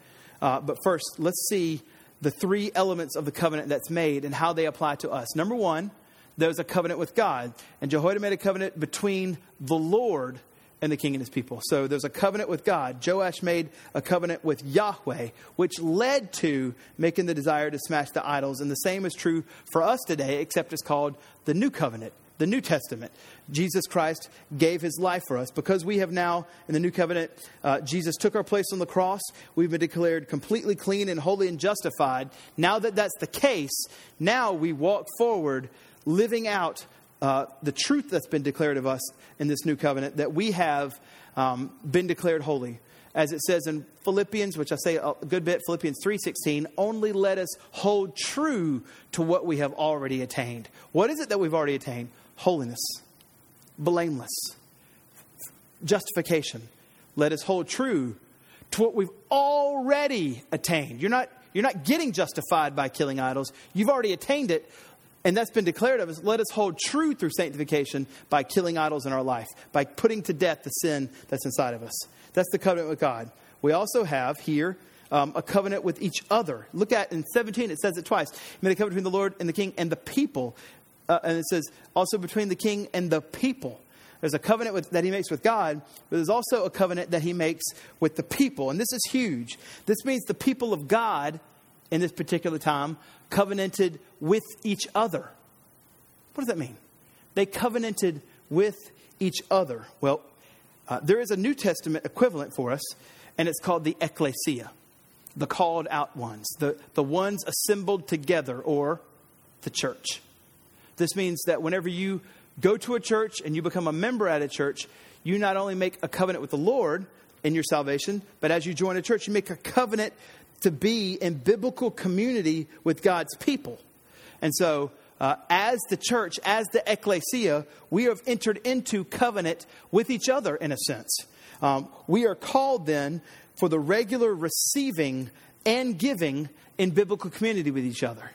Uh, but first, let's see the three elements of the covenant that's made and how they apply to us. Number one, there's a covenant with God. And Jehoiada made a covenant between the Lord and the king and his people. So there's a covenant with God. Joash made a covenant with Yahweh, which led to making the desire to smash the idols. And the same is true for us today, except it's called the New Covenant the New Testament. Jesus Christ gave his life for us. Because we have now, in the New Covenant, uh, Jesus took our place on the cross. We've been declared completely clean and holy and justified. Now that that's the case, now we walk forward living out uh, the truth that's been declared of us in this new covenant that we have um, been declared holy as it says in Philippians, which I say a good bit, Philippians 3:16, only let us hold true to what we have already attained. What is it that we've already attained? holiness, blameless, justification. Let us hold true to what we've already attained. You're not, you're not getting justified by killing idols, you've already attained it. And that's been declared of us. Let us hold true through sanctification by killing idols in our life, by putting to death the sin that's inside of us. That's the covenant with God. We also have here um, a covenant with each other. Look at in 17, it says it twice. Made a covenant between the Lord and the king and the people uh, and it says also between the king and the people. There's a covenant with, that he makes with God, but there's also a covenant that he makes with the people. And this is huge. This means the people of God in this particular time covenanted with each other. What does that mean? They covenanted with each other. Well, uh, there is a New Testament equivalent for us, and it's called the ecclesia, the called out ones, the, the ones assembled together, or the church. This means that whenever you go to a church and you become a member at a church, you not only make a covenant with the Lord in your salvation, but as you join a church, you make a covenant to be in biblical community with God's people. And so, uh, as the church, as the ecclesia, we have entered into covenant with each other in a sense. Um, we are called then for the regular receiving and giving in biblical community with each other.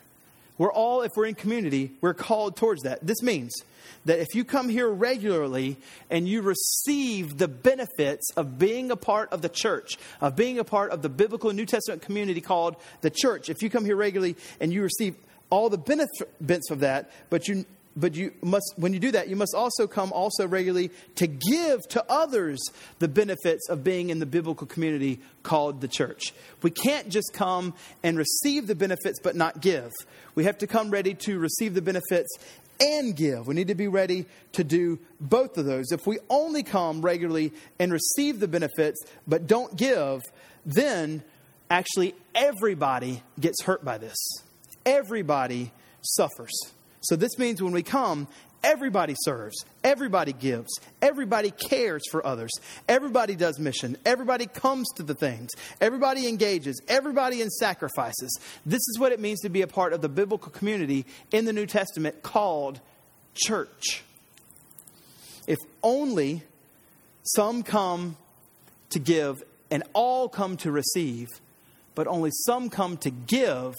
We're all, if we're in community, we're called towards that. This means that if you come here regularly and you receive the benefits of being a part of the church, of being a part of the biblical New Testament community called the church, if you come here regularly and you receive all the benefits of that, but you but you must when you do that you must also come also regularly to give to others the benefits of being in the biblical community called the church we can't just come and receive the benefits but not give we have to come ready to receive the benefits and give. We need to be ready to do both of those. If we only come regularly and receive the benefits but don't give, then actually everybody gets hurt by this. Everybody suffers. So this means when we come Everybody serves, everybody gives, everybody cares for others, everybody does mission, everybody comes to the things, everybody engages, everybody in sacrifices. This is what it means to be a part of the biblical community in the New Testament called church. If only some come to give and all come to receive, but only some come to give,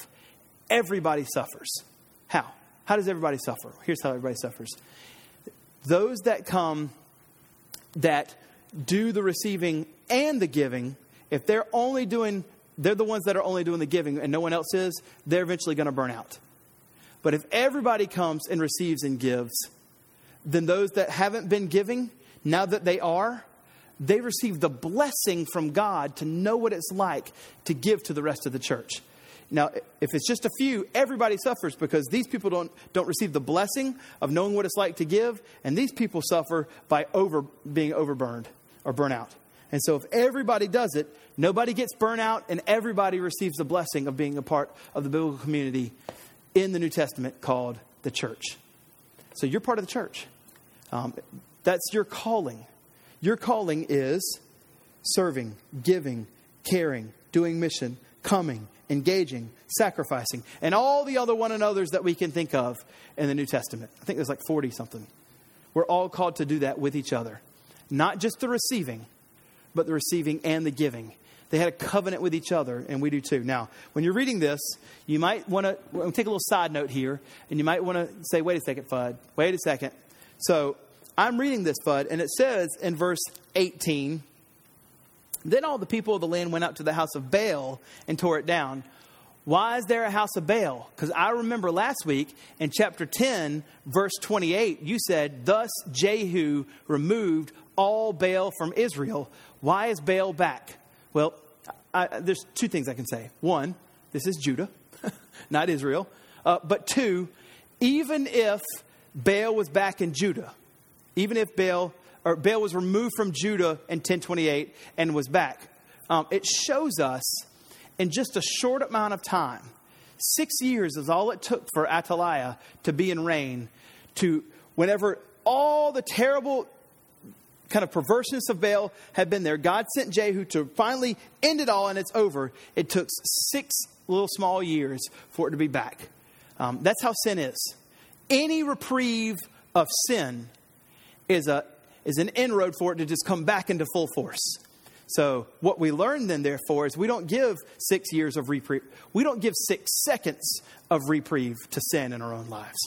everybody suffers. How? How does everybody suffer? Here's how everybody suffers. Those that come that do the receiving and the giving, if they're only doing, they're the ones that are only doing the giving and no one else is, they're eventually going to burn out. But if everybody comes and receives and gives, then those that haven't been giving, now that they are, they receive the blessing from God to know what it's like to give to the rest of the church. Now, if it's just a few, everybody suffers because these people don't, don't receive the blessing of knowing what it's like to give, and these people suffer by over, being overburned or burnout. And so, if everybody does it, nobody gets burnt out, and everybody receives the blessing of being a part of the biblical community in the New Testament called the church. So, you're part of the church. Um, that's your calling. Your calling is serving, giving, caring, doing mission, coming, engaging, sacrificing, and all the other one another's that we can think of in the New Testament. I think there's like 40 something. We're all called to do that with each other. Not just the receiving, but the receiving and the giving. They had a covenant with each other, and we do too. Now, when you're reading this, you might want to take a little side note here, and you might want to say, wait a second, Fudd, wait a second. So I'm reading this, Fudd, and it says in verse 18 then all the people of the land went up to the house of Baal and tore it down. Why is there a house of Baal? Because I remember last week in chapter 10, verse 28, you said, Thus Jehu removed all Baal from Israel. Why is Baal back? Well, I, there's two things I can say. One, this is Judah, not Israel. Uh, but two, even if Baal was back in Judah, even if Baal or Baal was removed from Judah in 1028 and was back. Um, it shows us in just a short amount of time, six years is all it took for Athaliah to be in reign, to whenever all the terrible kind of perverseness of Baal had been there, God sent Jehu to finally end it all and it's over. It took six little small years for it to be back. Um, that's how sin is. Any reprieve of sin is a is an inroad for it to just come back into full force. So, what we learn then, therefore, is we don't give six years of reprieve. We don't give six seconds of reprieve to sin in our own lives.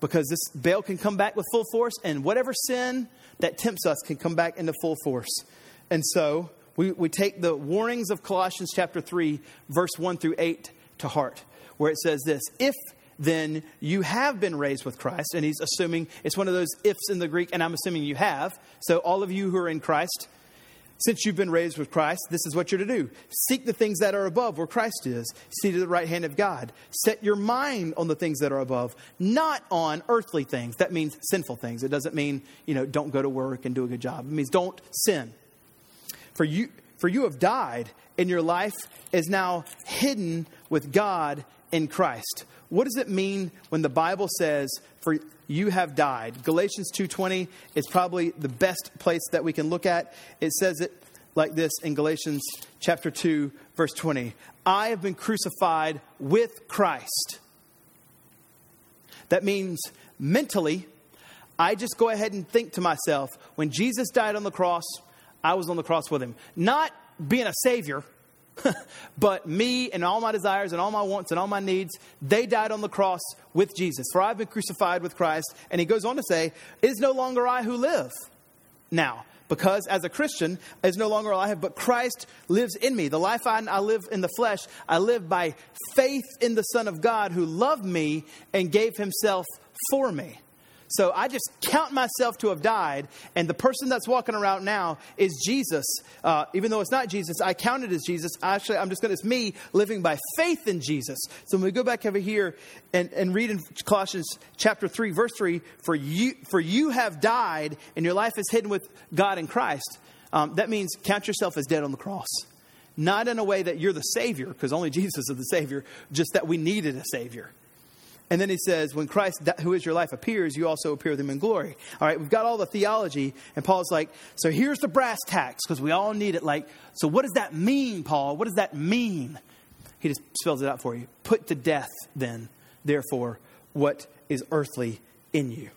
Because this Baal can come back with full force, and whatever sin that tempts us can come back into full force. And so, we, we take the warnings of Colossians chapter 3, verse 1 through 8 to heart, where it says this If then you have been raised with Christ. And he's assuming it's one of those ifs in the Greek, and I'm assuming you have. So, all of you who are in Christ, Since you've been raised with Christ, this is what you're to do. Seek the things that are above where Christ is, seated at the right hand of God. Set your mind on the things that are above, not on earthly things. That means sinful things. It doesn't mean, you know, don't go to work and do a good job. It means don't sin. For you, for you have died, and your life is now hidden with God in Christ. What does it mean when the Bible says, for you have died? Galatians 2.20 is probably the best place that we can look at. It says it like this in Galatians chapter 2, verse 20. I have been crucified with Christ. That means mentally, I just go ahead and think to myself, when Jesus died on the cross, I was on the cross with him. Not being a savior, but me and all my desires and all my wants and all my needs, they died on the cross with Jesus. For I've been crucified with Christ. And he goes on to say, It is no longer I who live now. Because as a Christian, it's no longer I have, but Christ lives in me. The life I, I live in the flesh, I live by faith in the Son of God who loved me and gave himself for me. So I just count myself to have died, and the person that's walking around now is Jesus. Uh, even though it's not Jesus, I count it as Jesus. Actually, I'm just going to, it's me living by faith in Jesus. So when we go back over here and, and read in Colossians chapter 3, verse 3, for you, for you have died, and your life is hidden with God in Christ. Um, that means count yourself as dead on the cross. Not in a way that you're the Savior, because only Jesus is the Savior, just that we needed a Savior. And then he says, when Christ, who is your life, appears, you also appear with him in glory. All right, we've got all the theology. And Paul's like, so here's the brass tacks, because we all need it. Like, so what does that mean, Paul? What does that mean? He just spells it out for you. Put to death, then, therefore, what is earthly in you.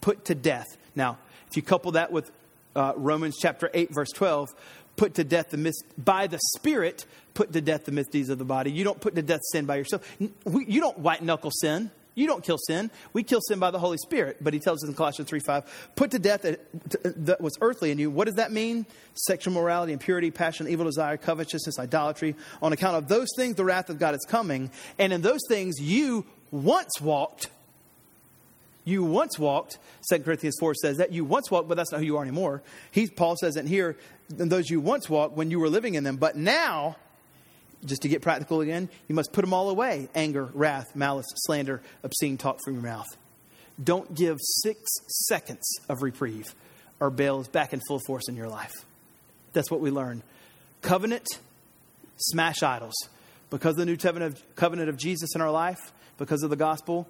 Put to death. Now, if you couple that with uh, Romans chapter 8, verse 12, put to death the mis- by the Spirit, put to death the misdeeds of the body. You don't put to death sin by yourself. You don't white knuckle sin. You don't kill sin. We kill sin by the Holy Spirit. But he tells us in Colossians 3 5, put to death uh, that was earthly in you. What does that mean? Sexual morality, impurity, passion, evil desire, covetousness, idolatry. On account of those things, the wrath of God is coming. And in those things, you once walked. You once walked, 2 Corinthians 4 says that. You once walked, but that's not who you are anymore. He, Paul says in here, those you once walked when you were living in them. But now, just to get practical again, you must put them all away anger, wrath, malice, slander, obscene talk from your mouth. Don't give six seconds of reprieve, or Baal is back in full force in your life. That's what we learn. Covenant, smash idols. Because of the new covenant of, covenant of Jesus in our life, because of the gospel,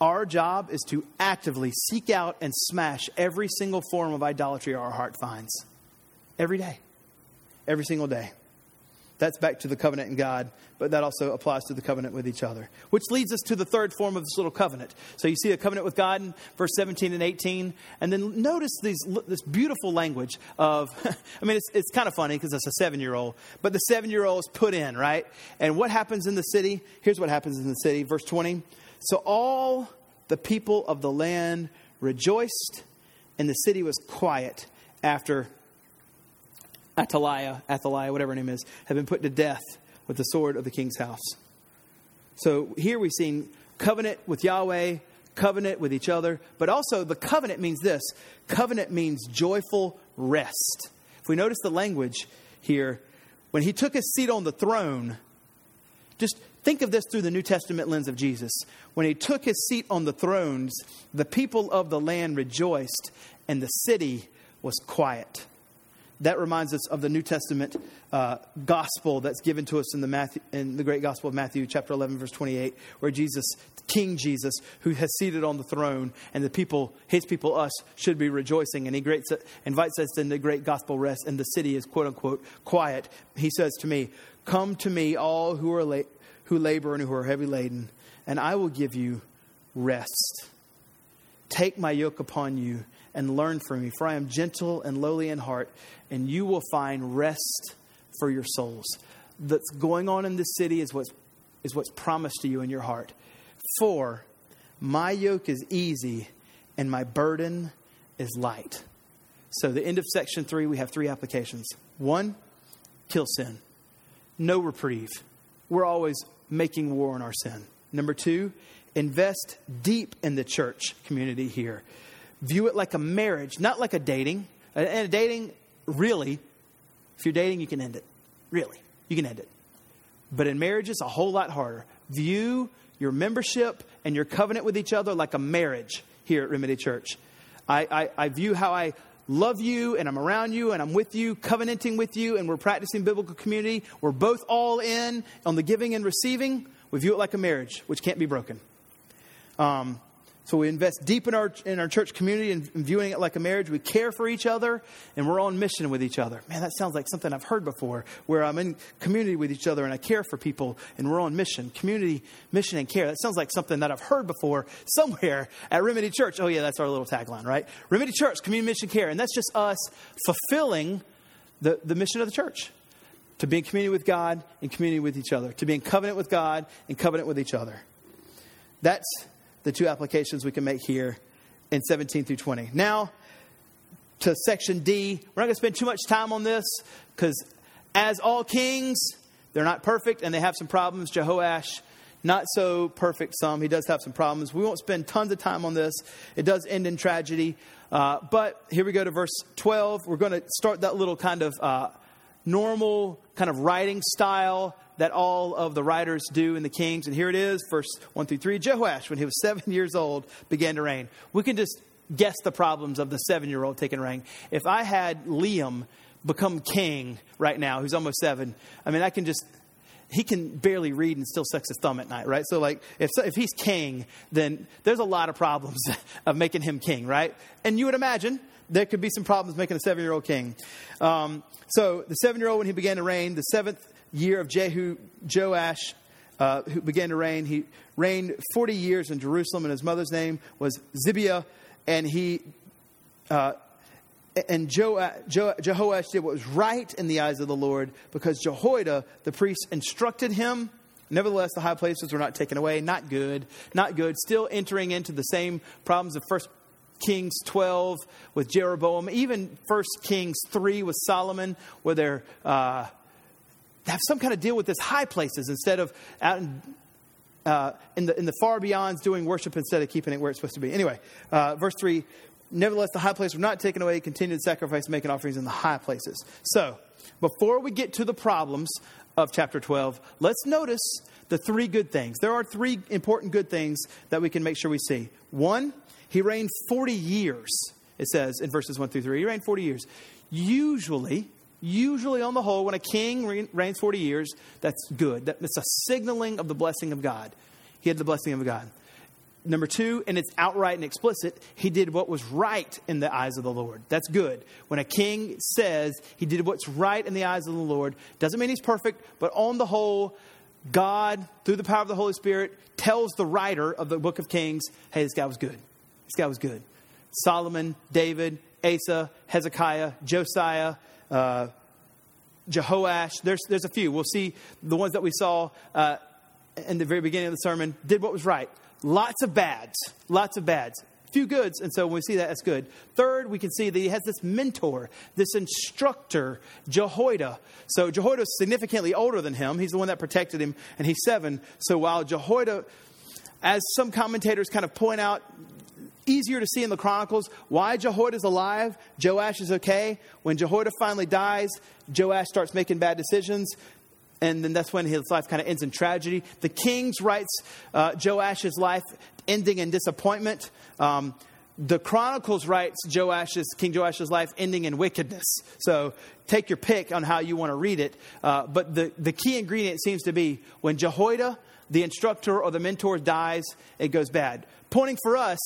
our job is to actively seek out and smash every single form of idolatry our heart finds. Every day. Every single day. That's back to the covenant in God, but that also applies to the covenant with each other. Which leads us to the third form of this little covenant. So you see a covenant with God in verse 17 and 18, and then notice these, this beautiful language of, I mean, it's, it's kind of funny because it's a seven year old, but the seven year old is put in, right? And what happens in the city? Here's what happens in the city, verse 20. So all the people of the land rejoiced, and the city was quiet after Athaliah, Athaliah, whatever her name is, have been put to death with the sword of the king's house. So here we've seen covenant with Yahweh, covenant with each other, but also the covenant means this covenant means joyful rest. If we notice the language here, when he took his seat on the throne, just think of this through the New Testament lens of Jesus. When he took his seat on the thrones, the people of the land rejoiced and the city was quiet that reminds us of the New Testament uh, gospel that's given to us in the, Matthew, in the great gospel of Matthew, chapter 11, verse 28, where Jesus, King Jesus, who has seated on the throne, and the people, his people, us, should be rejoicing. And he invites us into great gospel rest, and the city is, quote unquote, quiet. He says to me, Come to me, all who, are la- who labor and who are heavy laden, and I will give you rest. Take my yoke upon you and learn from me, for I am gentle and lowly in heart, and you will find rest for your souls. That's going on in this city is what's, is what's promised to you in your heart. For my yoke is easy and my burden is light. So, the end of section three, we have three applications. One, kill sin. No reprieve. We're always making war on our sin. Number two, invest deep in the church community here. View it like a marriage, not like a dating. And a dating, really, If you're dating, you can end it. Really, you can end it. But in marriage, it's a whole lot harder. View your membership and your covenant with each other like a marriage here at Remedy Church. I, I, I view how I love you and I'm around you and I'm with you, covenanting with you, and we're practicing biblical community. We're both all in on the giving and receiving. We view it like a marriage, which can't be broken. Um, so we invest deep in our in our church community and, viewing it like a marriage. We care for each other and we're on mission with each other. Man, that sounds like something I've heard before. Where I'm in community with each other and I care for people and we're on mission. Community, mission, and care. That sounds like something that I've heard before somewhere at Remedy Church. Oh yeah, that's our little tagline, right? Remedy Church, community, mission, care, and that's just us fulfilling the, the mission of the church to be in community with God and community with each other, to be in covenant with God and covenant with each other. That's the two applications we can make here in 17 through 20. Now, to section D, we're not going to spend too much time on this because, as all kings, they're not perfect and they have some problems. Jehoash, not so perfect, some. He does have some problems. We won't spend tons of time on this. It does end in tragedy. Uh, but here we go to verse 12. We're going to start that little kind of uh, normal kind of writing style that all of the writers do in the Kings. And here it is, verse 1 through 3. Jehoash, when he was seven years old, began to reign. We can just guess the problems of the seven year old taking reign. If I had Liam become king right now, who's almost seven, I mean, I can just. He can barely read and still sucks his thumb at night, right? So, like, if, if he's king, then there's a lot of problems of making him king, right? And you would imagine there could be some problems making a seven year old king. Um, so, the seven year old, when he began to reign, the seventh year of Jehu, Joash, uh, who began to reign. He reigned 40 years in Jerusalem, and his mother's name was Zibiah. And he uh, and Jehoash did what was right in the eyes of the Lord because Jehoiada, the priest, instructed him. Nevertheless, the high places were not taken away. Not good. Not good. Still entering into the same problems of First Kings 12 with Jeroboam. Even First Kings 3 with Solomon, where they're. Uh, have some kind of deal with this high places instead of out in, uh, in, the, in the far beyonds doing worship instead of keeping it where it's supposed to be. Anyway, uh, verse 3 Nevertheless, the high places were not taken away, continued sacrifice, making offerings in the high places. So, before we get to the problems of chapter 12, let's notice the three good things. There are three important good things that we can make sure we see. One, he reigned 40 years, it says in verses 1 through 3. He reigned 40 years. Usually, Usually, on the whole, when a king reigns 40 years, that's good. That's a signaling of the blessing of God. He had the blessing of God. Number two, and it's outright and explicit, he did what was right in the eyes of the Lord. That's good. When a king says he did what's right in the eyes of the Lord, doesn't mean he's perfect, but on the whole, God, through the power of the Holy Spirit, tells the writer of the book of Kings, hey, this guy was good. This guy was good. Solomon, David, Asa, Hezekiah, Josiah, uh, Jehoash. There's, there's a few. We'll see the ones that we saw uh, in the very beginning of the sermon did what was right. Lots of bads. Lots of bads. Few goods, and so when we see that, that's good. Third, we can see that he has this mentor, this instructor, Jehoiada. So Jehoiada is significantly older than him. He's the one that protected him, and he's seven. So while Jehoiada, as some commentators kind of point out, easier to see in the Chronicles why Jehoiada is alive, Joash is okay. When Jehoiada finally dies, Joash starts making bad decisions. And then that's when his life kind of ends in tragedy. The Kings writes uh, Joash's life ending in disappointment. Um, the Chronicles writes Joash's, King Joash's life ending in wickedness. So take your pick on how you want to read it. Uh, but the, the key ingredient seems to be when Jehoiada, the instructor or the mentor, dies, it goes bad. Pointing for us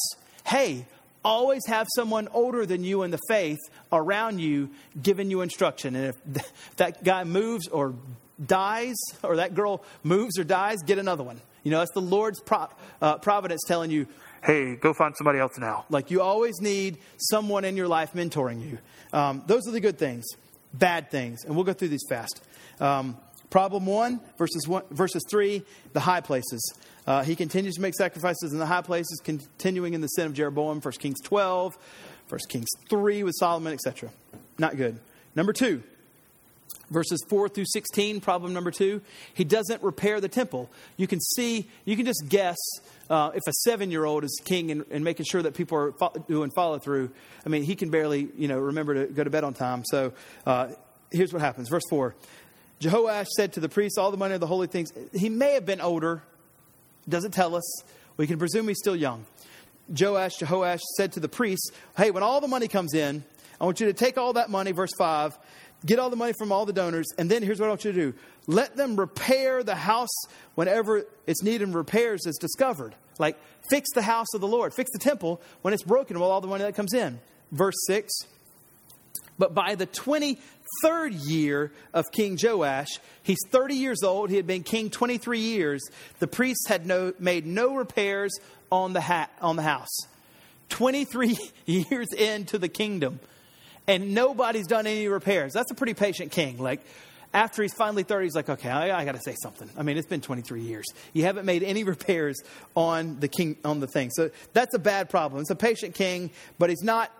hey, always have someone older than you in the faith around you giving you instruction. And if that guy moves or dies, or that girl moves or dies, get another one. You know, that's the Lord's pro- uh, providence telling you, hey, go find somebody else now. Like you always need someone in your life mentoring you. Um, those are the good things, bad things. And we'll go through these fast. Um, problem one, verses, one, verses three, the high places. Uh, he continues to make sacrifices in the high places, continuing in the sin of Jeroboam, 1 Kings 12, 1 Kings 3 with Solomon, etc. Not good. Number two, verses 4 through 16, problem number two, he doesn't repair the temple. You can see, you can just guess uh, if a seven year old is king and, and, making sure that people are doing follow through. I mean, he can barely, you know, remember to go to bed on time. So, uh, here's what happens. Verse 4 Jehoash said to the priests, All the money of the holy things. He may have been older, doesn't tell us. We can presume he's still young. Joash, Jehoash said to the priests, Hey, when all the money comes in, I want you to take all that money, verse 5, get all the money from all the donors, and then here's what I want you to do let them repair the house whenever its need in repairs is discovered. Like, fix the house of the Lord, fix the temple when it's broken with all the money that comes in. Verse 6 But by the 23rd year of King Joash, he's 30 years old, he had been king 23 years, the priests had no, made no repairs on the, ha- on the house. 23 years into the kingdom and nobody's done any repairs. That's a pretty patient king. Like, after he's finally 30, he's like, okay, I, I got to say something. I mean, it's been 23 years. You haven't made any repairs on the king on the thing. So that's a bad problem. It's a patient king, but he's not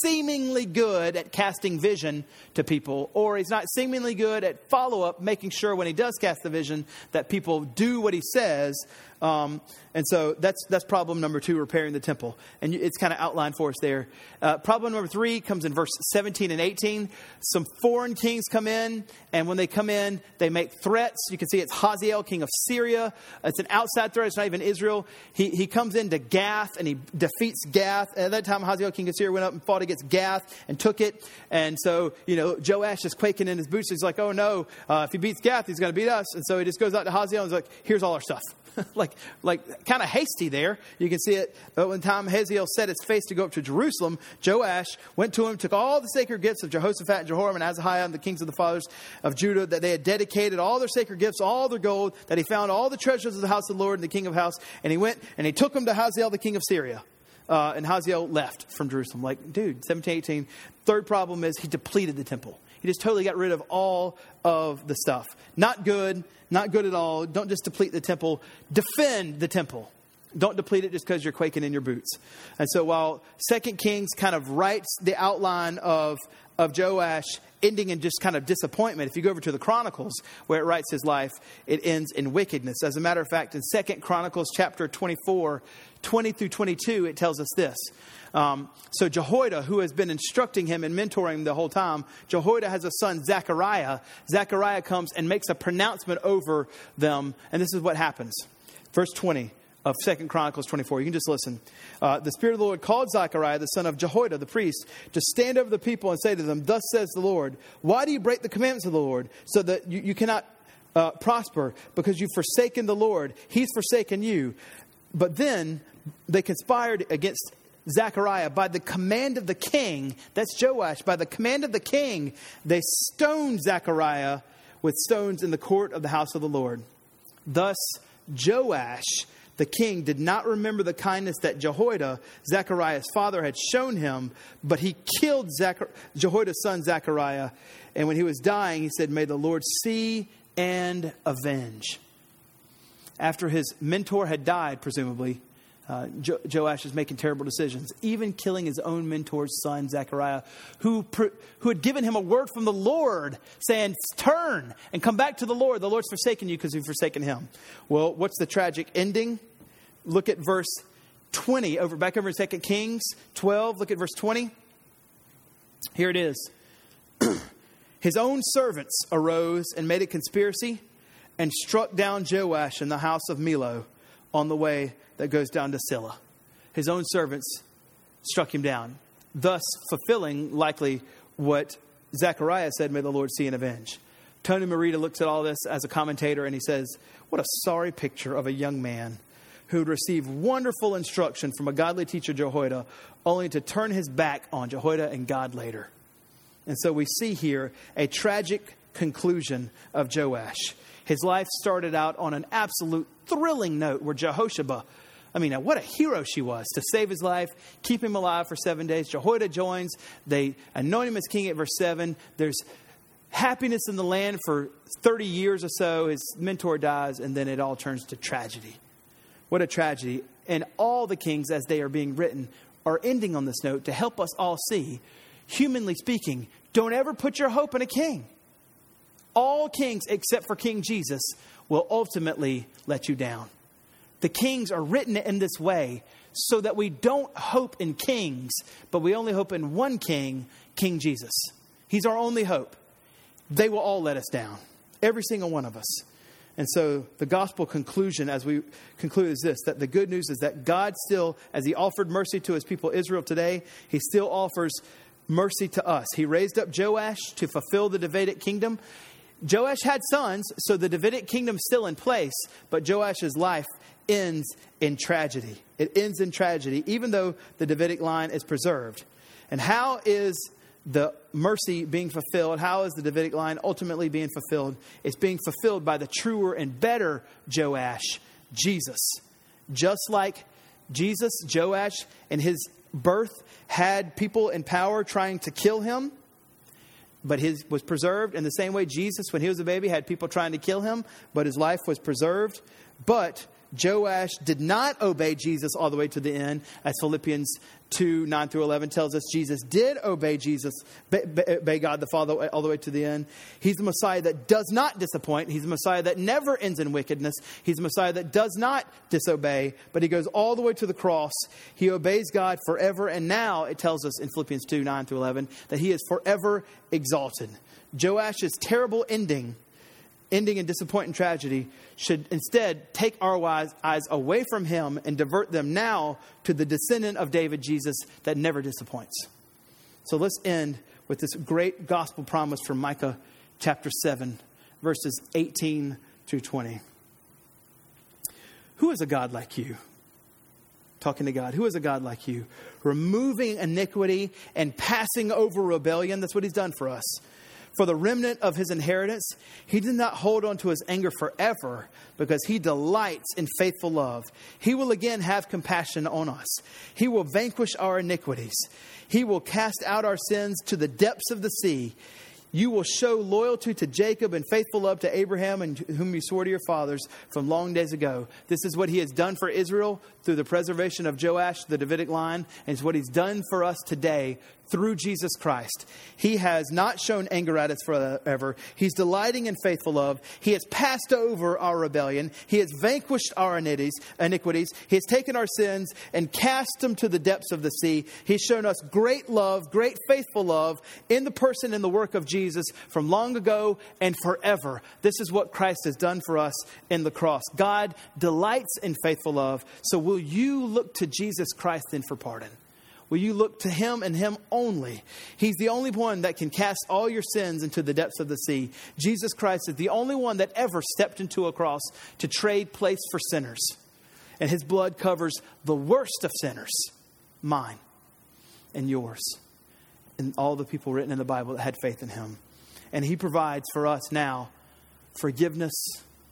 seemingly good at casting vision to people, or he's not seemingly good at follow up, making sure when he does cast the vision that people do what he says. Um, and so that's, that's problem number two, repairing the temple. And it's kind of outlined for us there. Uh, problem number three comes in verse 17 and 18. Some foreign kings come in, and when they come in, they make threats. You can see it's Hazael, king of Syria. It's an outside threat, it's not even Israel. He, he comes into Gath, and he defeats Gath. At that time, Hazael, king of Syria, went up and fought against Gath and took it. And so, you know, Joash is quaking in his boots. He's like, oh no, uh, if he beats Gath, he's going to beat us. And so he just goes out to Hazael and is like, here's all our stuff. like, like kind of hasty there. You can see it. But when time Hazael set his face to go up to Jerusalem, Joash went to him, took all the sacred gifts of Jehoshaphat and Jehoram and Ahaziah and the kings of the fathers of Judah that they had dedicated, all their sacred gifts, all their gold, that he found all the treasures of the house of the Lord and the king of house. And he went and he took them to Hazael, the king of Syria. Uh, and Hazael left from Jerusalem. Like, dude, 17, 18. Third problem is he depleted the temple. He just totally got rid of all of the stuff. Not good, not good at all. Don't just deplete the temple, defend the temple. Don't deplete it just because you're quaking in your boots. And so while Second Kings kind of writes the outline of, of Joash ending in just kind of disappointment, if you go over to the Chronicles where it writes his life, it ends in wickedness. As a matter of fact, in Second Chronicles chapter 24, 20 through 22, it tells us this. Um, so Jehoiada, who has been instructing him and mentoring him the whole time, Jehoiada has a son, Zechariah. Zechariah comes and makes a pronouncement over them, and this is what happens. Verse 20 of Second Chronicles 24. You can just listen. Uh, the Spirit of the Lord called Zechariah, the son of Jehoiada, the priest, to stand over the people and say to them, Thus says the Lord, why do you break the commandments of the Lord so that you, you cannot uh, prosper because you've forsaken the Lord? He's forsaken you. But then they conspired against Zechariah, by the command of the king, that's Joash, by the command of the king, they stoned Zechariah with stones in the court of the house of the Lord. Thus, Joash, the king, did not remember the kindness that Jehoiada, Zechariah's father, had shown him, but he killed Jehoiada's son, Zechariah. And when he was dying, he said, May the Lord see and avenge. After his mentor had died, presumably, uh, jo- Joash is making terrible decisions, even killing his own mentor's son, Zechariah, who, pr- who had given him a word from the Lord saying, Turn and come back to the Lord. The Lord's forsaken you because you've forsaken him. Well, what's the tragic ending? Look at verse 20, over back over in 2 Kings 12. Look at verse 20. Here it is. his own servants arose and made a conspiracy and struck down Joash in the house of Millo on the way that goes down to Silla. His own servants struck him down, thus fulfilling likely what Zechariah said, May the Lord see and avenge. Tony Merida looks at all this as a commentator and he says, What a sorry picture of a young man who would receive wonderful instruction from a godly teacher, Jehoiada, only to turn his back on Jehoiada and God later. And so we see here a tragic conclusion of Joash. His life started out on an absolute thrilling note where Jehosheba I mean, what a hero she was to save his life, keep him alive for seven days. Jehoiada joins. They anoint him as king at verse 7. There's happiness in the land for 30 years or so. His mentor dies, and then it all turns to tragedy. What a tragedy. And all the kings, as they are being written, are ending on this note to help us all see, humanly speaking, don't ever put your hope in a king. All kings, except for King Jesus, will ultimately let you down. The kings are written in this way so that we don't hope in kings, but we only hope in one king, King Jesus. He's our only hope. They will all let us down, every single one of us. And so the gospel conclusion, as we conclude, is this that the good news is that God still, as He offered mercy to His people Israel today, He still offers mercy to us. He raised up Joash to fulfill the Davidic kingdom. Joash had sons, so the Davidic kingdom's still in place, but Joash's life ends in tragedy. It ends in tragedy, even though the Davidic line is preserved. And how is the mercy being fulfilled? How is the Davidic line ultimately being fulfilled? It's being fulfilled by the truer and better Joash, Jesus. Just like Jesus, Joash, in his birth had people in power trying to kill him, but his was preserved. In the same way, Jesus, when he was a baby, had people trying to kill him, but his life was preserved. But Joash did not obey Jesus all the way to the end, as Philippians 2 9 through 11 tells us Jesus did obey Jesus, obey God the Father all the way to the end. He's the Messiah that does not disappoint. He's the Messiah that never ends in wickedness. He's the Messiah that does not disobey, but he goes all the way to the cross. He obeys God forever. And now it tells us in Philippians 2 9 through 11 that he is forever exalted. Joash's terrible ending ending in disappointing tragedy should instead take our eyes away from him and divert them now to the descendant of David, Jesus, that never disappoints. So let's end with this great gospel promise from Micah chapter 7, verses 18 through 20. Who is a God like you? Talking to God. Who is a God like you? Removing iniquity and passing over rebellion. That's what he's done for us for the remnant of his inheritance, he did not hold on to his anger forever because he delights in faithful love. He will again have compassion on us. He will vanquish our iniquities. He will cast out our sins to the depths of the sea. You will show loyalty to Jacob and faithful love to Abraham, and whom you swore to your fathers from long days ago. This is what he has done for Israel through the preservation of Joash, the Davidic line, and it's what he's done for us today through Jesus Christ. He has not shown anger at us forever. He's delighting in faithful love. He has passed over our rebellion. He has vanquished our iniquities. He has taken our sins and cast them to the depths of the sea. He's shown us great love, great faithful love in the person and the work of Jesus from long ago and forever. This is what Christ has done for us in the cross. God delights in faithful love. So will you look to Jesus Christ then for pardon? Will you look to him and him only? He's the only one that can cast all your sins into the depths of the sea. Jesus Christ is the only one that ever stepped into a cross to trade place for sinners. And his blood covers the worst of sinners mine and yours, and all the people written in the Bible that had faith in him. And he provides for us now forgiveness,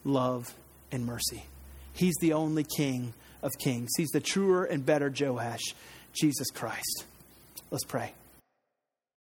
love, and mercy. He's the only King of kings. He's the truer and better Joash. Jesus Christ. Let's pray.